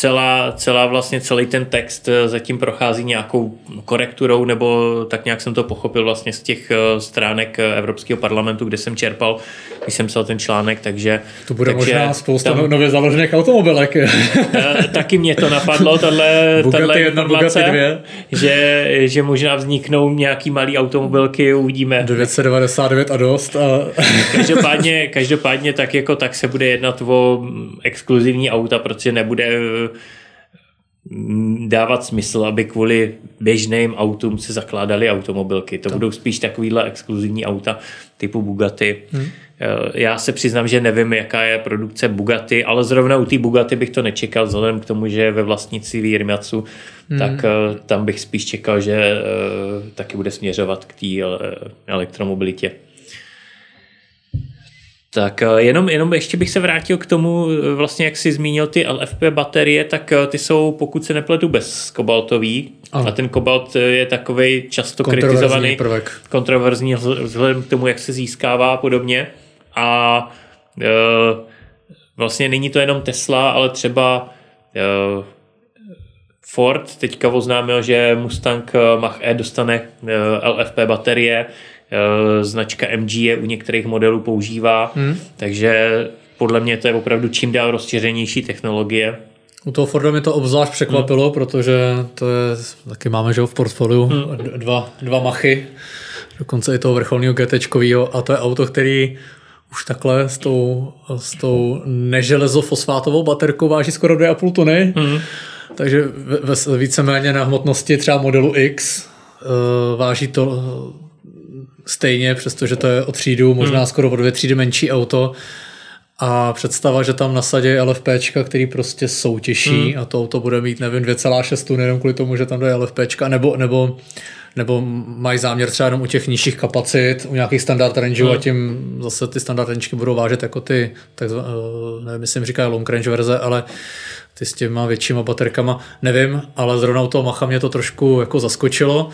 Celá, celá vlastně celý ten text eh, zatím prochází nějakou korekturou, nebo tak nějak jsem to pochopil vlastně z těch eh, stránek eh, Evropského parlamentu, kde jsem čerpal, když jsem psal ten článek, takže... To bude takže možná spousta tam, nově založených automobilek. taky mě to napadlo, tahle, tahle jedna, informace, dvě. Že, že možná vzniknou nějaký malý automobilky, uvidíme. 999 a dost. A... každopádně, každopádně tak jako tak se bude jednat o exkluzivní auta, protože nebude dávat smysl, aby kvůli běžným autům se zakládaly automobilky. To, to. budou spíš takovýhle exkluzivní auta typu Bugatti. Hmm. Já se přiznám, že nevím, jaká je produkce Bugatti, ale zrovna u té Bugatti bych to nečekal, vzhledem k tomu, že je ve vlastnictví Rimacu, hmm. tak eh, tam bych spíš čekal, že eh, taky bude směřovat k té elektromobilitě. Tak eh, jenom, jenom ještě bych se vrátil k tomu, eh, vlastně jak jsi zmínil ty LFP baterie, tak eh, ty jsou, pokud se nepletu, bez kobaltový. Ano. A ten kobalt je takový často kritizovaný, prvek. kontroverzní vzhledem k tomu, jak se získává a podobně. A e, vlastně není to jenom Tesla, ale třeba e, Ford teďka oznámil, že Mustang Mach-E dostane LFP baterie, značka MG je u některých modelů používá, hmm. takže podle mě to je opravdu čím dál rozšířenější technologie. U toho Forda mě to obzvlášť překvapilo, hmm. protože to je, taky máme že v portfoliu hmm. dva, dva machy, dokonce i toho vrcholního GT a to je auto, který už takhle s tou, s tou neželezofosfátovou baterkou váží skoro 2,5 tuny. Hmm. Takže víceméně na hmotnosti třeba modelu X uh, váží to stejně, přestože to je o třídu, možná hmm. skoro o dvě třídy menší auto. A představa, že tam nasadí LFP, který prostě soutěží hmm. a to auto bude mít, nevím, 2,6 tun, jenom kvůli tomu, že tam jde LFP, nebo, nebo, nebo mají záměr třeba jenom u těch nižších kapacit, u nějakých standard rangeů hmm. a tím zase ty standard range budou vážet jako ty, tak, eh, nevím, myslím, říká long range verze, ale ty s těma většíma baterkama, nevím, ale zrovna u toho Macha mě to trošku jako zaskočilo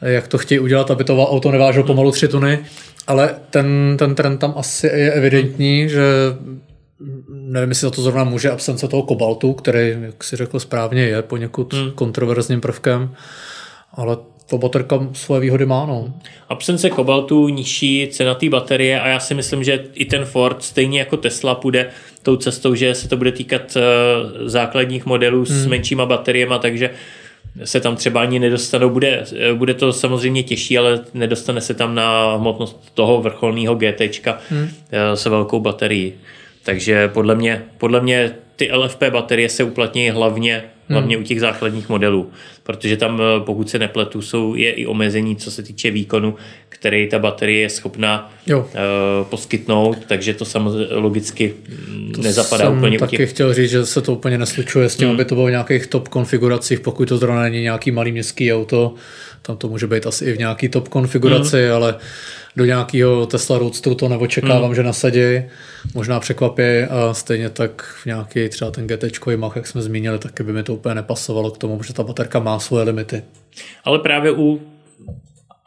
jak to chtějí udělat, aby to auto neváželo pomalu 3 tuny, ale ten, ten trend tam asi je evidentní, že nevím, jestli za to zrovna může absence toho kobaltu, který, jak si řekl správně, je poněkud hmm. kontroverzním prvkem, ale to baterka svoje výhody má. No. Absence kobaltu, nižší cena té baterie a já si myslím, že i ten Ford, stejně jako Tesla, půjde tou cestou, že se to bude týkat uh, základních modelů hmm. s menšíma bateriemi, takže se tam třeba ani nedostanou. Bude, bude to samozřejmě těžší, ale nedostane se tam na hmotnost toho vrcholného GT hmm. Eh, se velkou baterií. Takže podle mě, podle mě ty LFP baterie se uplatní hlavně, hlavně hmm. u těch základních modelů, protože tam, eh, pokud se nepletu, jsou, je i omezení, co se týče výkonu, který ta baterie je schopná jo. Uh, poskytnout, takže to samozřejmě logicky to nezapadá jsem úplně taky u těch... chtěl říct, že se to úplně neslučuje s tím, hmm. aby to bylo v nějakých top konfiguracích, pokud to zrovna není nějaký malý městský auto, tam to může být asi i v nějaký top konfiguraci, hmm. ale do nějakého Tesla Roadsteru to neočekávám, hmm. že nasadí. Možná překvapí a stejně tak v nějaký třeba ten GT Mach, jak jsme zmínili, taky by mi to úplně nepasovalo k tomu, že ta baterka má svoje limity. Ale právě u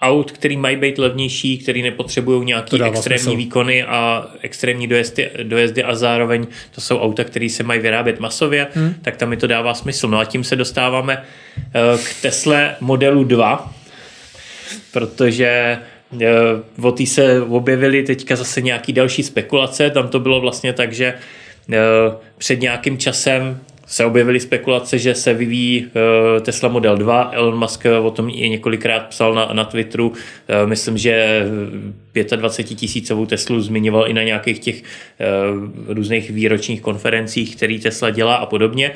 aut, který mají být levnější, který nepotřebují nějaký extrémní smysl. výkony a extrémní dojezdy, dojezdy a zároveň to jsou auta, které se mají vyrábět masově, hmm. tak tam mi to dává smysl. No a tím se dostáváme eh, k Tesle modelu 2, protože eh, o tý se objevily teďka zase nějaký další spekulace, tam to bylo vlastně tak, že eh, před nějakým časem se objevily spekulace, že se vyvíjí eh, Tesla Model 2. Elon Musk o tom i několikrát psal na, na Twitteru. Eh, myslím, že 25 tisícovou Teslu zmiňoval i na nějakých těch eh, různých výročních konferencích, který Tesla dělá a podobně.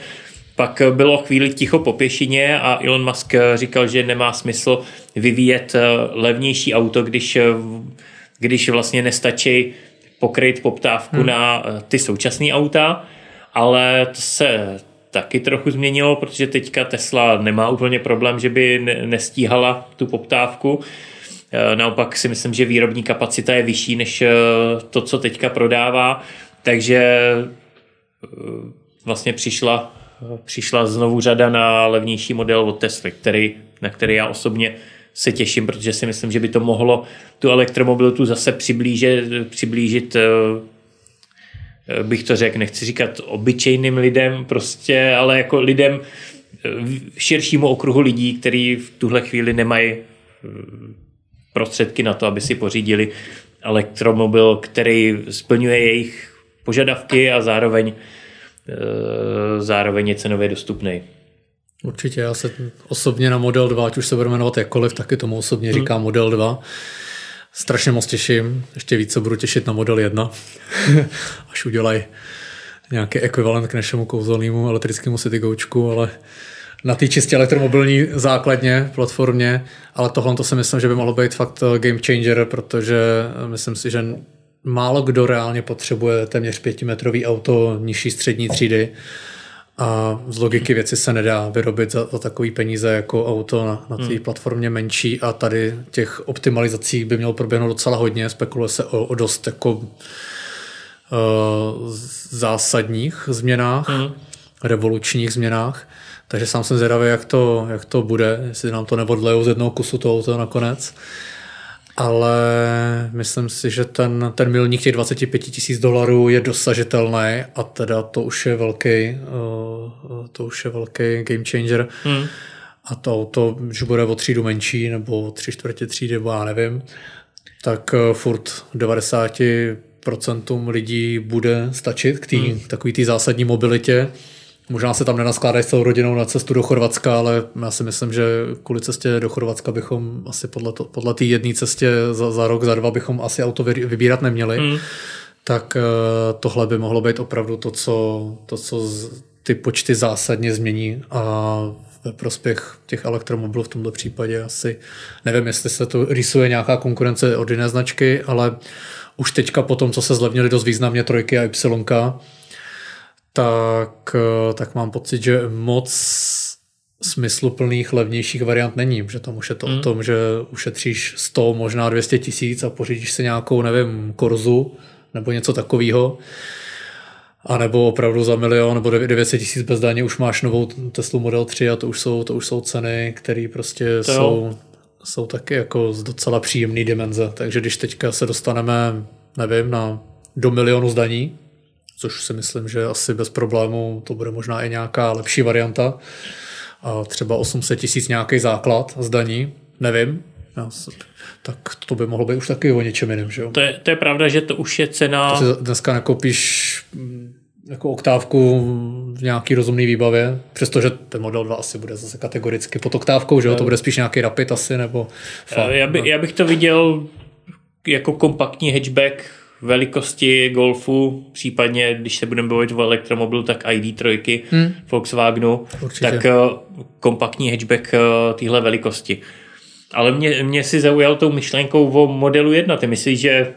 Pak bylo chvíli ticho po pěšině a Elon Musk říkal, že nemá smysl vyvíjet levnější auto, když když vlastně nestačí pokryt poptávku hmm. na eh, ty současné auta, ale to se taky trochu změnilo, protože teďka Tesla nemá úplně problém, že by nestíhala tu poptávku. Eh, naopak si myslím, že výrobní kapacita je vyšší než eh, to, co teďka prodává, takže vlastně přišla, přišla znovu řada na levnější model od Tesla, který, na který já osobně se těším, protože si myslím, že by to mohlo tu elektromobilitu zase přiblížit, přiblížit eh, eh, bych to řekl, nechci říkat obyčejným lidem prostě, ale jako lidem eh, širšímu okruhu lidí, kteří v tuhle chvíli nemají prostředky na to, aby si pořídili elektromobil, který splňuje jejich požadavky a zároveň, zároveň je cenově dostupný. Určitě, já se osobně na Model 2, ať už se bude jmenovat jakkoliv, taky tomu osobně hmm. říkám Model 2. Strašně moc těším, ještě více budu těšit na Model 1, až udělají nějaký ekvivalent k našemu kouzelnému elektrickému Citygoučku, ale na té čistě elektromobilní základně, platformě, ale tohle to si myslím, že by mohlo být fakt eh, game changer, protože eh, myslím si, že málo kdo reálně potřebuje téměř pětimetrový auto nižší střední třídy a z logiky věci se nedá vyrobit za, za takový peníze jako auto na, na té hmm. platformě menší a tady těch optimalizací by mělo proběhnout docela hodně. Spekuluje se o, o dost jako uh, zásadních změnách, hmm. revolučních změnách. Takže sám jsem zvědavý, jak to, jak to bude, jestli nám to neodlejou z jednoho kusu to auto nakonec. Uh, ale myslím si, že ten, ten milník těch 25 tisíc dolarů je dosažitelný a teda to už je velký, uh, to už je velký game changer. Hmm. A to auto, když bude o třídu menší nebo o tři čtvrtě třídy, nebo já nevím, tak uh, furt 90 procentům lidí bude stačit k, tý, hmm. takový té zásadní mobilitě Možná se tam nenaskládají celou rodinou na cestu do Chorvatska, ale já si myslím, že kvůli cestě do Chorvatska bychom asi podle, to, podle té jedné cestě za, za rok, za dva bychom asi auto vybírat neměli. Mm. Tak eh, tohle by mohlo být opravdu to, co, to, co ty počty zásadně změní a ve prospěch těch elektromobilů v tomto případě asi nevím, jestli se to rýsuje nějaká konkurence od jiné značky, ale už teďka po tom, co se zlevnili dost významně trojky a Y, tak, eh, tak mám pocit, že moc smysluplných, levnějších variant není, že tam už je to mm. o tom, že ušetříš 100, možná 200 tisíc a pořídíš si nějakou, nevím, korzu nebo něco takového. A nebo opravdu za milion nebo 900 tisíc bez daně už máš novou Tesla Model 3 a to už jsou, to už jsou ceny, které prostě to jsou, jsou taky jako z docela příjemné dimenze. Takže když teďka se dostaneme, nevím, na do milionu zdaní, což si myslím, že asi bez problému to bude možná i nějaká lepší varianta. A třeba 800 tisíc nějaký základ zdaní, nevím, tak to by mohlo být už taky o něčem jiném. Že jo? To, je, to je pravda, že to už je cena... To si dneska nekoupíš mm, jako oktávku v nějaký rozumný výbavě, přestože ten model 2 asi bude zase kategoricky pod oktávkou, že jo? to bude spíš nějaký Rapid asi, nebo... Fakt, já, by, no. já bych to viděl jako kompaktní hatchback velikosti Golfu, případně když se budeme bavit o elektromobilu, tak ID3 hmm. Volkswagenu, Určitě. tak uh, kompaktní hatchback uh, téhle velikosti. Ale mě, mě si zaujal tou myšlenkou o modelu 1. Ty myslíš, že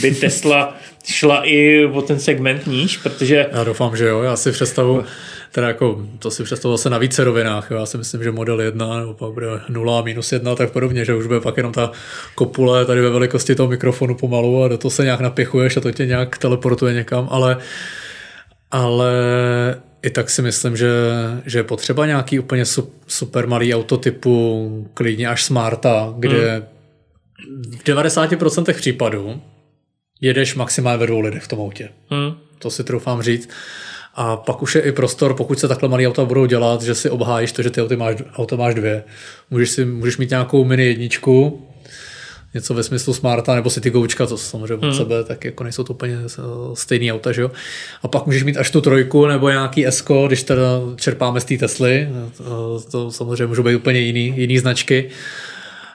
by Tesla šla i o ten segment níž, protože... Já doufám, že jo. Já si představu, teda jako, to si představu zase na více rovinách. Jo. Já si myslím, že model 1 nebo pak bude 0 a minus 1 tak podobně, že už bude pak jenom ta kopule tady ve velikosti toho mikrofonu pomalu a do toho se nějak napěchuješ a to tě nějak teleportuje někam, ale ale i tak si myslím, že, že je potřeba nějaký úplně super malý auto typu klidně až Smarta, kde hmm. v 90% případů jedeš maximálně ve dvou lidech v tom autě. Hmm. To si troufám říct. A pak už je i prostor, pokud se takhle malý auta budou dělat, že si obhájíš to, že ty auto máš, auto máš dvě. Můžeš, si, můžeš mít nějakou mini jedničku, něco ve smyslu Smarta nebo City Goučka, to samozřejmě od hmm. sebe, tak jako nejsou to úplně eh, stejný auta, že jo. A pak můžeš mít až tu trojku nebo nějaký S, když teda čerpáme z té Tesly, to, eh, to samozřejmě můžou být úplně jiný, jiný značky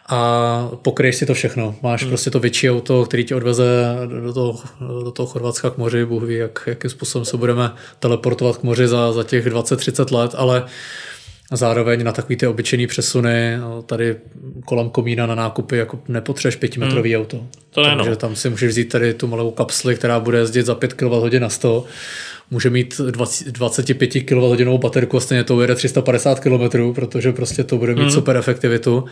a pokryješ si to všechno. Máš hmm. prostě to větší auto, který tě odveze do toho, do toho Chorvatska k moři, Bůh ví, jak, jakým způsobem se budeme teleportovat k moři za, za těch 20-30 let, ale zároveň na takový ty obyčejný přesuny, no, tady kolem komína na nákupy, jako nepotřebuješ pětimetrový hmm. auto. To Takže no. tam si můžeš vzít tady tu malou kapsli, která bude jezdit za 5 kWh na 100 může mít 20, 25 kWh baterku a stejně to ujede 350 km, protože prostě to bude mít mm. super efektivitu.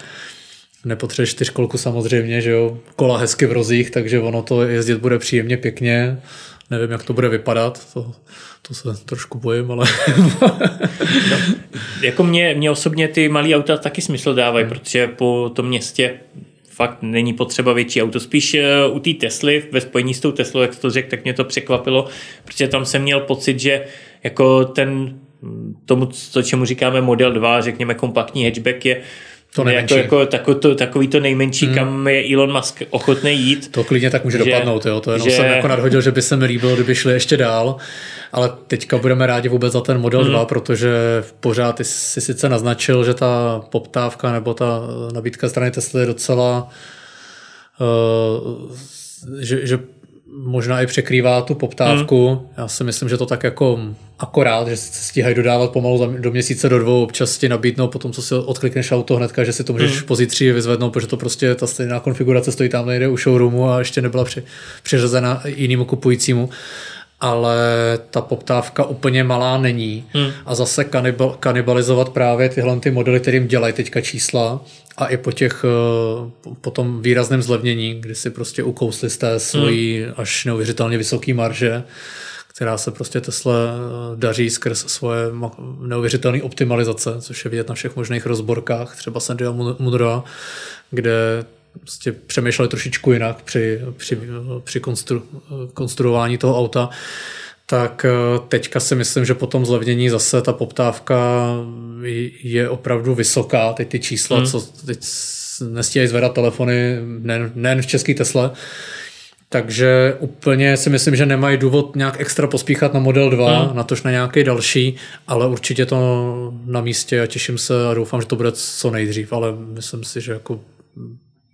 Nepotřebuješ čtyřkolku samozřejmě, že jo, kola hezky v rozích, takže ono to jezdit bude příjemně pěkně. Nevím, jak to bude vypadat, to, to se trošku bojím, ale... no, jako mě, mě osobně ty malé auta taky smysl dávají, hmm. protože po tom městě fakt není potřeba větší auto. Spíš eh, u té Tesly, ve spojení s tou Teslou, jak to řekl, tak mě to překvapilo, protože tam jsem měl pocit, že jako ten tomu, to, čemu říkáme Model 2, řekněme kompaktní hatchback je to jako, jako tako, to, takový to nejmenší, hmm. kam je Elon Musk ochotný jít. To klidně tak může že, dopadnout, jo. to jenom že, jsem jako nadhodil, že by se mi líbilo, kdyby šli ještě dál, ale teďka budeme rádi vůbec za ten Model hmm. 2, protože pořád ty si sice naznačil, že ta poptávka nebo ta nabídka strany Tesla je docela uh, že, že možná i překrývá tu poptávku. Hmm. Já si myslím, že to tak jako akorát, že se stíhají dodávat pomalu do měsíce do dvou, občas ti nabídnou potom, co si odklikneš auto hnedka, že si to můžeš hmm. pozítří vyzvednout, protože to prostě ta stejná konfigurace stojí tam nejde u showroomu a ještě nebyla při, přiřazena jinému kupujícímu ale ta poptávka úplně malá není. Hmm. A zase kanibal, kanibalizovat právě tyhle ty modely, kterým dělají teďka čísla a i po těch eh, po tom výrazném zlevnění, kdy si prostě ukousli z té svojí hmm. až neuvěřitelně vysoké marže, která se prostě Tesla eh, daří skrz svoje neuvěřitelné optimalizace, což je vidět na všech možných rozborkách, třeba Sandia Mudra, kde prostě přemýšleli trošičku jinak při, při, při konstru, konstruování toho auta, tak eh, teďka si myslím, že po tom zlevnění zase ta poptávka je opravdu vysoká. Teď ty čísla, hmm. co teď nestíhají zvedat telefony, nejen, nejen v český Tesla, takže úplně si myslím, že nemají důvod nějak extra pospíchat na Model 2, hmm. na tož na nějaký další, ale určitě to na místě a těším se a doufám, že to bude co nejdřív, ale myslím si, že jako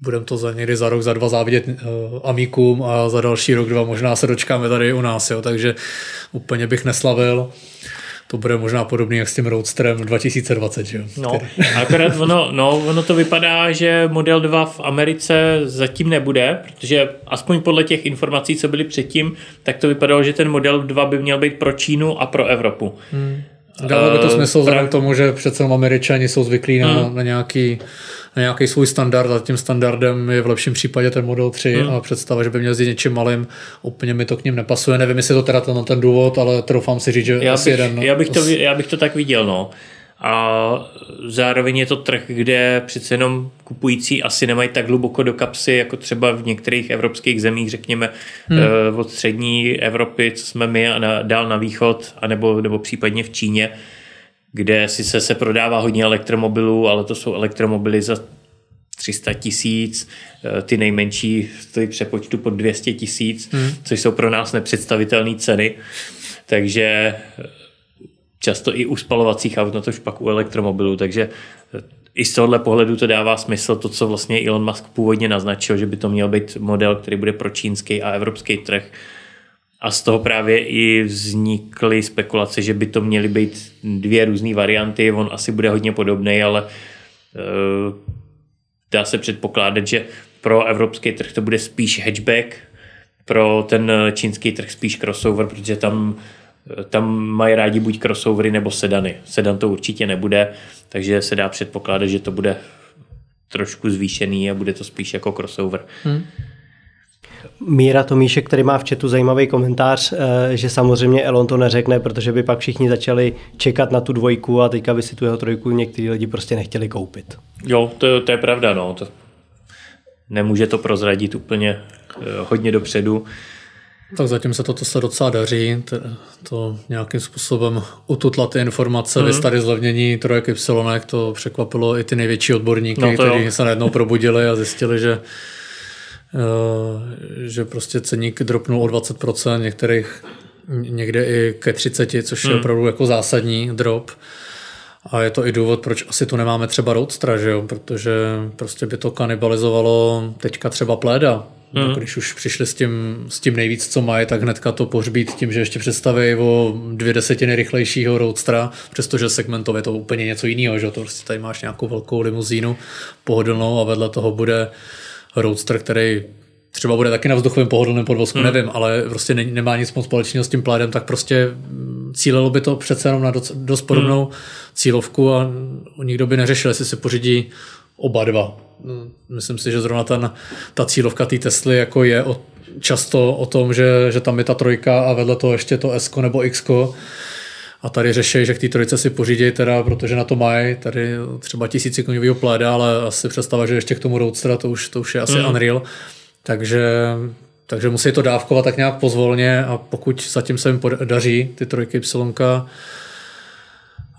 budeme to za někdy za rok, za dva závidět uh, Amikům a za další rok, dva možná se dočkáme tady u nás, jo, takže úplně bych neslavil. To bude možná podobný jak s tím Roadsterem 2020, že jo? No, akorát ono, no, ono to vypadá, že Model 2 v Americe zatím nebude, protože aspoň podle těch informací, co byly předtím, tak to vypadalo, že ten Model 2 by měl být pro Čínu a pro Evropu. Hmm. Dává by to eh, smysl vzhledem k tomu, že přece američani jsou zvyklí na, hmm. na nějaký na nějaký svůj standard a tím standardem je v lepším případě ten Model 3 hmm. a představa, že by měl jezdit něčím malým, úplně mi to k ním nepasuje. Nevím, jestli to teda ten, ten důvod, ale troufám si říct, že já asi bych, jeden. Já bych, to, já bych to tak viděl, no. A zároveň je to trh, kde přece jenom kupující asi nemají tak hluboko do kapsy, jako třeba v některých evropských zemích, řekněme hmm. Eh, od střední Evropy, co jsme my a na, dál na východ, anebo, nebo případně v Číně, kde sice se prodává hodně elektromobilů, ale to jsou elektromobily za 300 tisíc, eh, ty nejmenší stojí přepočtu pod 200 tisíc, hmm. což jsou pro nás nepředstavitelné ceny. Takže eh, často i u spalovacích aut, no to pak u elektromobilů, takže eh, i z tohohle pohledu to dává smysl, to, co vlastně Elon Musk původně naznačil, že by to měl být model, který bude pro čínský a evropský trh, a z toho právě i vznikly spekulace, že by to měly být dvě různé varianty. On asi bude hodně podobný, ale uh, dá se předpokládat, že pro evropský trh to bude spíš hatchback, pro ten čínský trh spíš crossover, protože tam, tam mají rádi buď crossovery nebo sedany. Sedan to určitě nebude, takže se dá předpokládat, že to bude trošku zvýšený a bude to spíš jako crossover. Hmm. Míra Tomíšek, který má v chatu zajímavý komentář, eh, že samozřejmě Elon to neřekne, protože by pak všichni začali čekat na tu dvojku a teďka by si tu jeho trojku někteří lidi prostě nechtěli koupit. Jo, to, to je pravda, no. To nemůže to prozradit úplně eh, hodně dopředu. Tak zatím se toto se docela daří, to, to nějakým způsobem ututla ty informace, mm. tady zlevnění trojek Y, to překvapilo i ty největší odborníky, no kteří se najednou probudili a zjistili, že že prostě ceník dropnul o 20%, některých někde i ke 30, což je hmm. opravdu jako zásadní drop. A je to i důvod, proč asi tu nemáme třeba Roadstra, že jo? protože prostě by to kanibalizovalo teďka třeba pléda. Hmm. Tak když už přišli s tím, s tím nejvíc, co mají, tak hnedka to pohřbít tím, že ještě představí o dvě desetiny rychlejšího roadstera, přestože segmentově to úplně něco jiného, že to prostě tady máš nějakou velkou limuzínu pohodlnou a vedle toho bude roadster, který třeba bude taky na vzduchovém pohodlném podvozku, hmm. nevím, ale prostě ne, nemá nic moc společného s tím pládem, tak prostě cílilo by to přece jenom na dost, dost podobnou hmm. cílovku a nikdo by neřešil, jestli si pořídí oba dva. Myslím si, že zrovna ten, ta cílovka té Tesly jako je o, často o tom, že, že tam je ta trojka a vedle toho ještě to S nebo X. A tady řeší, že k té trojce si pořídí teda, protože na to mají tady třeba tisícikoňového pléda, ale asi představa, že ještě k tomu Roadstera, to už, to už je asi mm. unreal. Takže, takže musí to dávkovat tak nějak pozvolně a pokud zatím se jim podaří ty trojky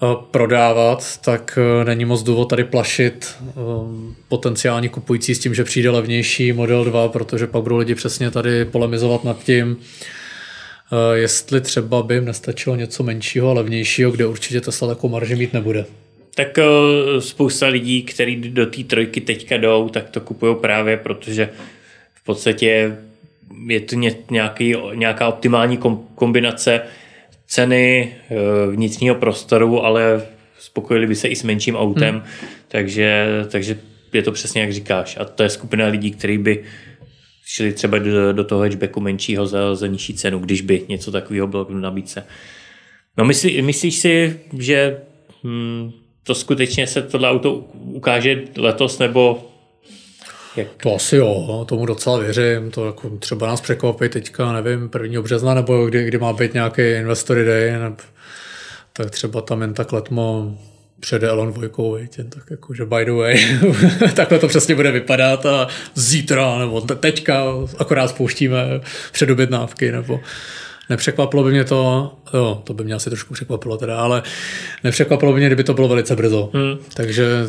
Y prodávat, tak e, není moc důvod tady plašit e, potenciální kupující s tím, že přijde levnější model 2, protože pak budou lidi přesně tady polemizovat nad tím, jestli třeba by jim nestačilo něco menšího a levnějšího, kde určitě Tesla takovou marži mít nebude. Tak spousta lidí, kteří do té trojky teďka jdou, tak to kupují právě, protože v podstatě je to nějaký, nějaká optimální kombinace ceny eh, vnitřního prostoru, ale spokojili by se i s menším autem, hmm. takže, takže je to přesně jak říkáš. A to je skupina lidí, kteří by šli třeba do, do toho hatchbacku menšího za, za nižší cenu, když by něco takového bylo v nabídce. No myslí, myslíš si, že hm, to skutečně se tohle auto ukáže letos, nebo jak... To asi jo, tomu docela věřím. To jako třeba nás překvapí teďka, nevím, 1. března, nebo kdy, kdy má být nějaký investory day, nebo, tak třeba tam jen tak letmo před Elon dvojkou, jen tak jako, že by the way, takhle to přesně bude vypadat a zítra nebo teďka akorát spouštíme předobědnávky nebo nepřekvapilo by mě to, jo, to by mě asi trošku překvapilo teda, ale nepřekvapilo by mě, kdyby to bylo velice brzo. Hmm. Takže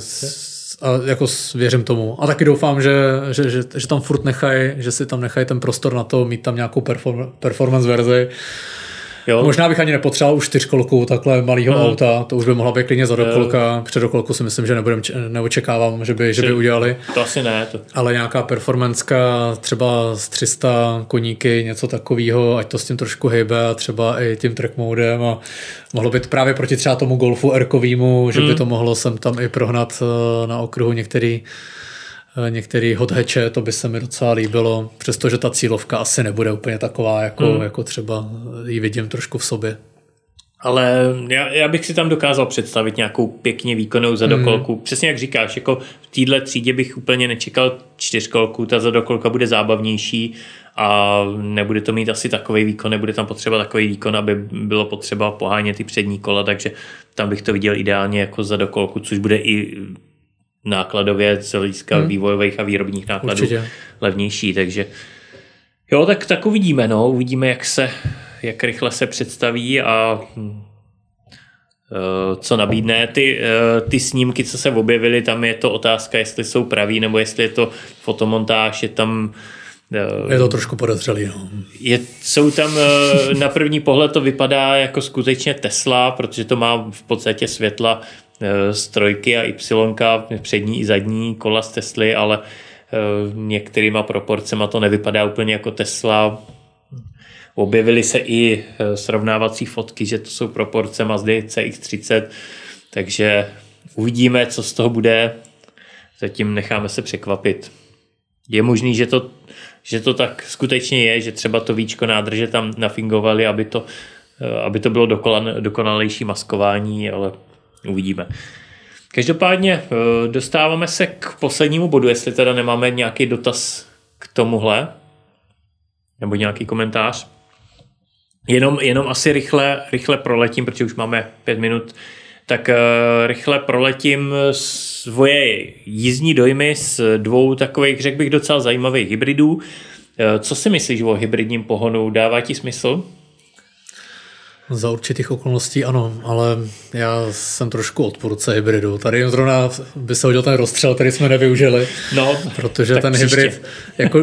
a jako věřím tomu. A taky doufám, že, že, že, že tam furt nechají, že si tam nechají ten prostor na to, mít tam nějakou perform, performance verzi Jo. Možná bych ani nepotřeboval už čtyřkolku takhle malého hmm. auta, to už by mohla být klidně za dokolka. Před dokolku si myslím, že nebudem, neočekávám, že by, že by udělali. To asi ne. To. Ale nějaká performanceka třeba z 300 koníky, něco takového, ať to s tím trošku hejbe a třeba i tím track modem a mohlo být právě proti třeba tomu Golfu r že hmm. by to mohlo sem tam i prohnat eh, na okruhu některý některý hot hatche, to by se mi docela líbilo, přestože ta cílovka asi nebude úplně taková, jako, hmm. jako třeba ji vidím trošku v sobě. Ale já, já bych si tam dokázal představit nějakou pěkně výkonnou zadokolku. Hmm. Přesně jak říkáš, jako v téhle třídě bych úplně nečekal čtyřkolku, ta zadokolka bude zábavnější a nebude to mít asi takový výkon, nebude tam potřeba takový výkon, aby bylo potřeba pohánět ty přední kola, takže tam bych to viděl ideálně jako zadokolku, což bude i nákladově z hlediska hmm. vývojových a výrobních nákladů Určitě. levnější, takže jo, tak, tak uvidíme, no, uvidíme, jak se, jak rychle se představí a hm, eh, co nabídne. Ty, eh, ty snímky, co se objevily, tam je to otázka, jestli jsou praví, nebo jestli je to fotomontáž, je tam je to trošku podezřelý. No. Je, jsou tam, eh, na první pohled to vypadá jako skutečně Tesla, protože to má v podstatě světla Eh, z trojky a Y, přední i zadní kola z Tesly, ale eh, některýma proporcema to nevypadá úplně jako Tesla. Objevily se i eh, srovnávací fotky, že to jsou proporce Mazdy CX-30, takže uvidíme, co z toho bude. Zatím necháme se překvapit. Je možný, že to, že to tak skutečně je, že třeba to víčko nádrže tam nafingovali, aby to, aby to bylo dokonalejší maskování, ale Uvidíme. Každopádně eh, dostáváme se k poslednímu bodu, jestli teda nemáme nějaký dotaz k tomuhle, nebo nějaký komentář. Jenom, jenom asi rychle, rychle proletím, protože už máme pět minut, tak uh, rychle proletím svoje jízdní dojmy z dvou takových, řekl bych, docela zajímavých hybridů. Uh, co si myslíš o hybridním pohonu? Dává ti smysl? Za určitých okolností ano, ale já jsem trošku odpůrce hybridu. Tady zrovna by se hodil ten rozstřel, který jsme nevyužili. No, protože ten příště. hybrid, jako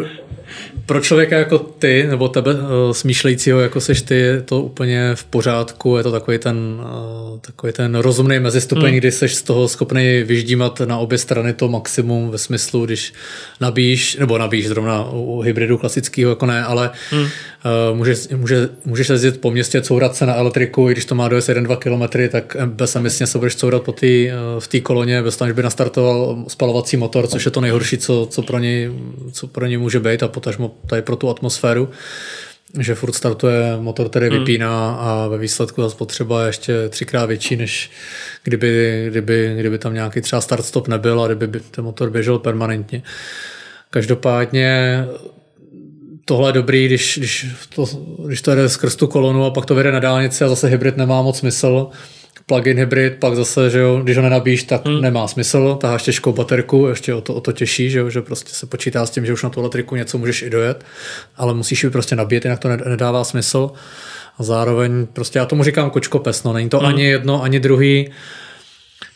pro člověka jako ty, nebo tebe uh, smýšlejícího, jako seš ty, je to úplně v pořádku, je to takový ten, uh, takový ten rozumný mezistupeň, hmm. kdy seš z toho schopný vyždímat na obě strany to maximum ve smyslu, když nabíš, nebo nabíš zrovna u hybridu klasického, jako ne, ale hmm. uh, můžeš, může, můžeš jezdit po městě, courat se na elektriku, i když to má dojezd 1-2 km, tak bez emisně se budeš courat po tý, v té koloně, bez toho, by nastartoval spalovací motor, což je to nejhorší, co, co, pro, něj, co pro něj může být a potažmo tady pro tu atmosféru, že furt startuje motor, který hmm. vypíná a ve výsledku ta spotřeba je ještě třikrát větší, než kdyby, kdyby, kdyby tam nějaký třeba start-stop nebyl a kdyby ten motor běžel permanentně. Každopádně tohle je dobrý, když, když, to, když to jde skrz tu kolonu a pak to vyjde na dálnici a zase hybrid nemá moc smysl, plug-in hybrid, pak zase, že jo, když ho nenabíš, tak hmm. nemá smysl, taháš těžkou baterku, ještě o to, o to těžší, že jo, že prostě se počítá s tím, že už na tu elektriku něco můžeš i dojet, ale musíš ji prostě nabít, jinak to nedává smysl. A zároveň prostě já tomu říkám kočkopes, no, není to hmm. ani jedno, ani druhý.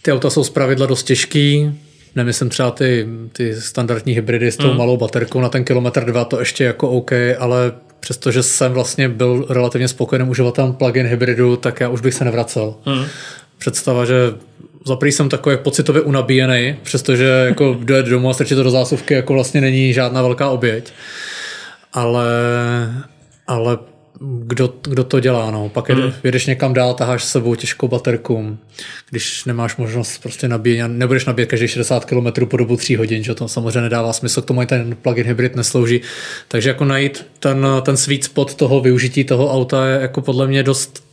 Ty auta jsou zpravidla dost těžký, nemyslím třeba ty, ty standardní hybridy s tou hmm. malou baterkou na ten kilometr dva, to ještě jako OK, ale přestože jsem vlastně byl relativně spokojeným uživatelem plug-in hybridu, tak já už bych se nevracel. Hmm. Představa, že za jsem takový pocitově unabíjený, přestože jako dojet domů a strčit to do zásuvky jako vlastně není žádná velká oběť. Ale, ale kdo, kdo to dělá, no. Pak hmm. jedeš někam dál, taháš s sebou těžkou baterku, když nemáš možnost prostě nabíjet, nebudeš nabíjet každý 60 km po dobu 3 hodin, že to samozřejmě nedává smysl, k tomu ten plug-in hybrid neslouží. Takže jako najít ten, ten sweet spot toho využití toho auta je jako podle mě dost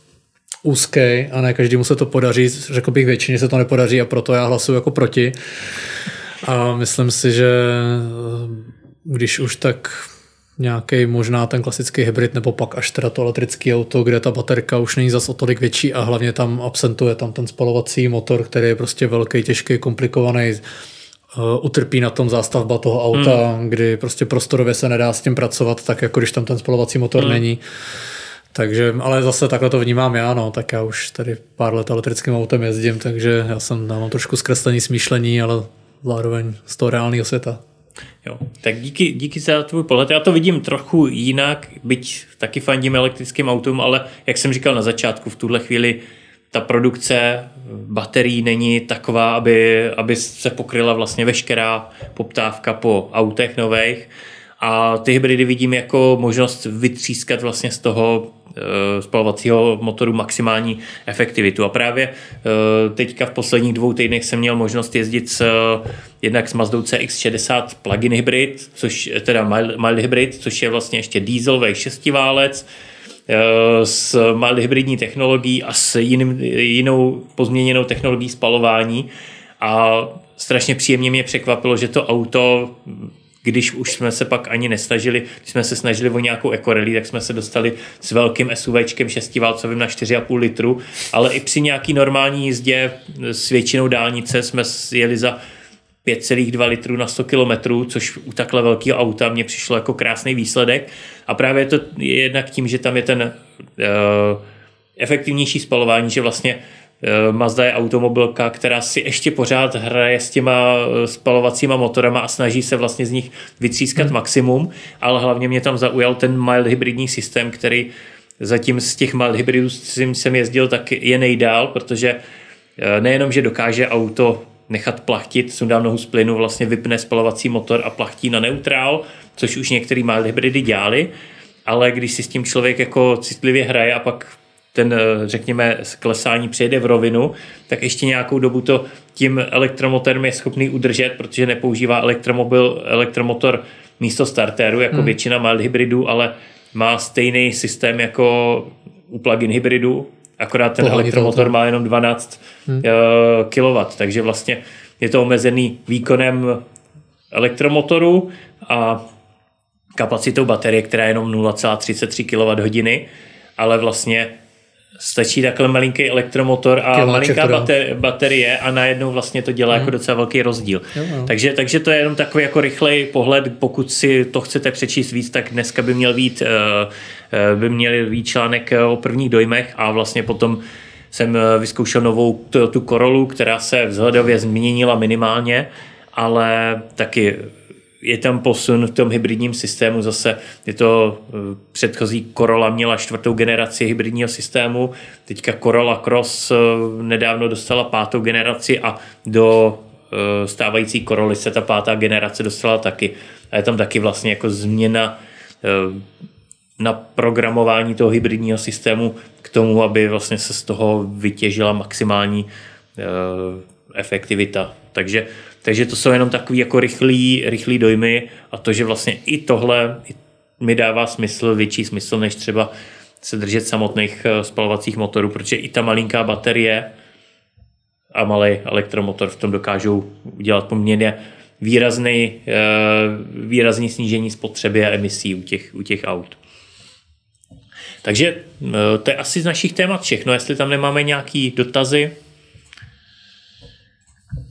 úzký a ne každému se to podaří, řekl bych většině se to nepodaří a proto já hlasuji jako proti. A myslím si, že když už tak nějaký možná ten klasický hybrid, nebo pak až teda to elektrické auto, kde ta baterka už není zas o tolik větší a hlavně tam absentuje tam ten spalovací motor, který je prostě velký, těžký, komplikovaný, uh, utrpí na tom zástavba toho auta, hmm. kdy prostě prostorově se nedá s tím pracovat, tak jako když tam ten spalovací motor hmm. není. Takže, ale zase takhle to vnímám já, no, tak já už tady pár let elektrickým autem jezdím, takže já jsem, já mám trošku zkreslený smýšlení, ale zároveň z toho reálného světa. Jo. Tak díky, díky za tvůj pohled. Já to vidím trochu jinak, byť taky fandím elektrickým autům, ale jak jsem říkal na začátku, v tuhle chvíli ta produkce baterií není taková, aby, aby se pokryla vlastně veškerá poptávka po autech nových. A ty hybridy vidím jako možnost vytřískat vlastně z toho spalovacího motoru maximální efektivitu. A právě eh, teďka v posledních dvou týdnech jsem měl možnost jezdit s, eh, jednak s Mazdou CX-60 plug-in hybrid, což teda mild hybrid, což je vlastně ještě dieselový šestiválec, s mild hybridní technologií a s jiným, jinou pozměněnou technologií spalování. A strašně příjemně mě překvapilo, že to auto když už jsme se pak ani nesnažili, když jsme se snažili o nějakou ekorelí, tak jsme se dostali s velkým SUVčkem šestiválcovým na 4,5 litru, ale i při nějaký normální jízdě s většinou dálnice jsme jeli za 5,2 litrů na 100 km, což u takhle velkého auta mě přišlo jako krásný výsledek. A právě je to jednak tím, že tam je ten uh, efektivnější spalování, že vlastně Mazda je automobilka, která si ještě pořád hraje s těma eh, spalovacíma motorama a snaží se vlastně z nich vytřískat hmm. maximum, ale hlavně mě tam zaujal ten mild hybridní systém, který zatím z těch mild hybridů jsem jezdil, tak je nejdál, protože eh, nejenom, že dokáže auto nechat plachtit, sundá nohu z plynu, vlastně vypne spalovací motor a plachtí na neutrál, což už některý mild hybridy dělali, ale když si s tím člověk jako citlivě hraje a pak ten, eh, řekněme, klesání přejde v rovinu, tak ještě nějakou dobu to tím elektromotorem je schopný udržet, protože nepoužívá elektromobil, elektromotor místo startéru, jako hmm. většina mild hybridů, ale má stejný systém jako u plug-in hybridu, akorát ten Pohledně elektromotor to. má jenom 12 hmm. Eh, kW, takže vlastně je to omezený výkonem elektromotoru a kapacitou baterie, která je jenom 0,33 kWh, ale vlastně stačí takhle malinký elektromotor a Kilováček malinká bater, baterie a najednou vlastně to dělá mm. jako docela velký rozdíl. Jo, jo. Takže, takže to je jenom takový jako rychlej pohled, pokud si to chcete přečíst víc, tak dneska by měl být, eh, eh, by měl být článek eh, o prvních dojmech a vlastně potom jsem vyzkoušel novou tu Corolu, která se vzhledově změnila minimálně, ale taky je tam posun v tom hybridním systému zase. Je to předchozí Corolla měla čtvrtou generaci hybridního systému, teďka Corolla Cross nedávno dostala pátou generaci a do stávající Corolla se ta pátá generace dostala taky. A je tam taky vlastně jako změna na programování toho hybridního systému k tomu, aby vlastně se z toho vytěžila maximální efektivita. Takže, takže to jsou jenom takový jako rychlý, rychlý dojmy a to, že vlastně i tohle mi dává smysl, větší smysl, než třeba se držet samotných eh, spalovacích motorů, protože i ta malinká baterie a malý elektromotor v tom dokážou udělat poměrně výrazný, eh, výrazný snížení spotřeby a emisí u těch, u těch aut. Takže eh, to je asi z našich témat všechno. Jestli tam nemáme nějaký dotazy,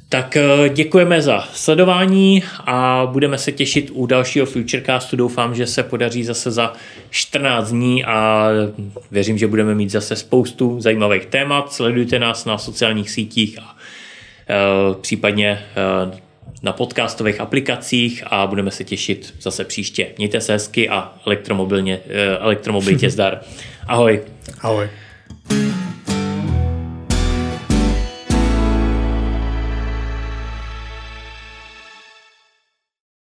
tak eh, děkujeme za sledování a budeme se těšit u dalšího Futurecastu. Doufám, že se podaří zase za 14 dní a věřím, že budeme mít zase spoustu zajímavých témat. Sledujte nás na sociálních sítích a případně na podcastových aplikacích a budeme se těšit zase příště. Mějte se hezky a elektromobilně, eh, elektromobilitě zdar. Ahoj. Ahoj.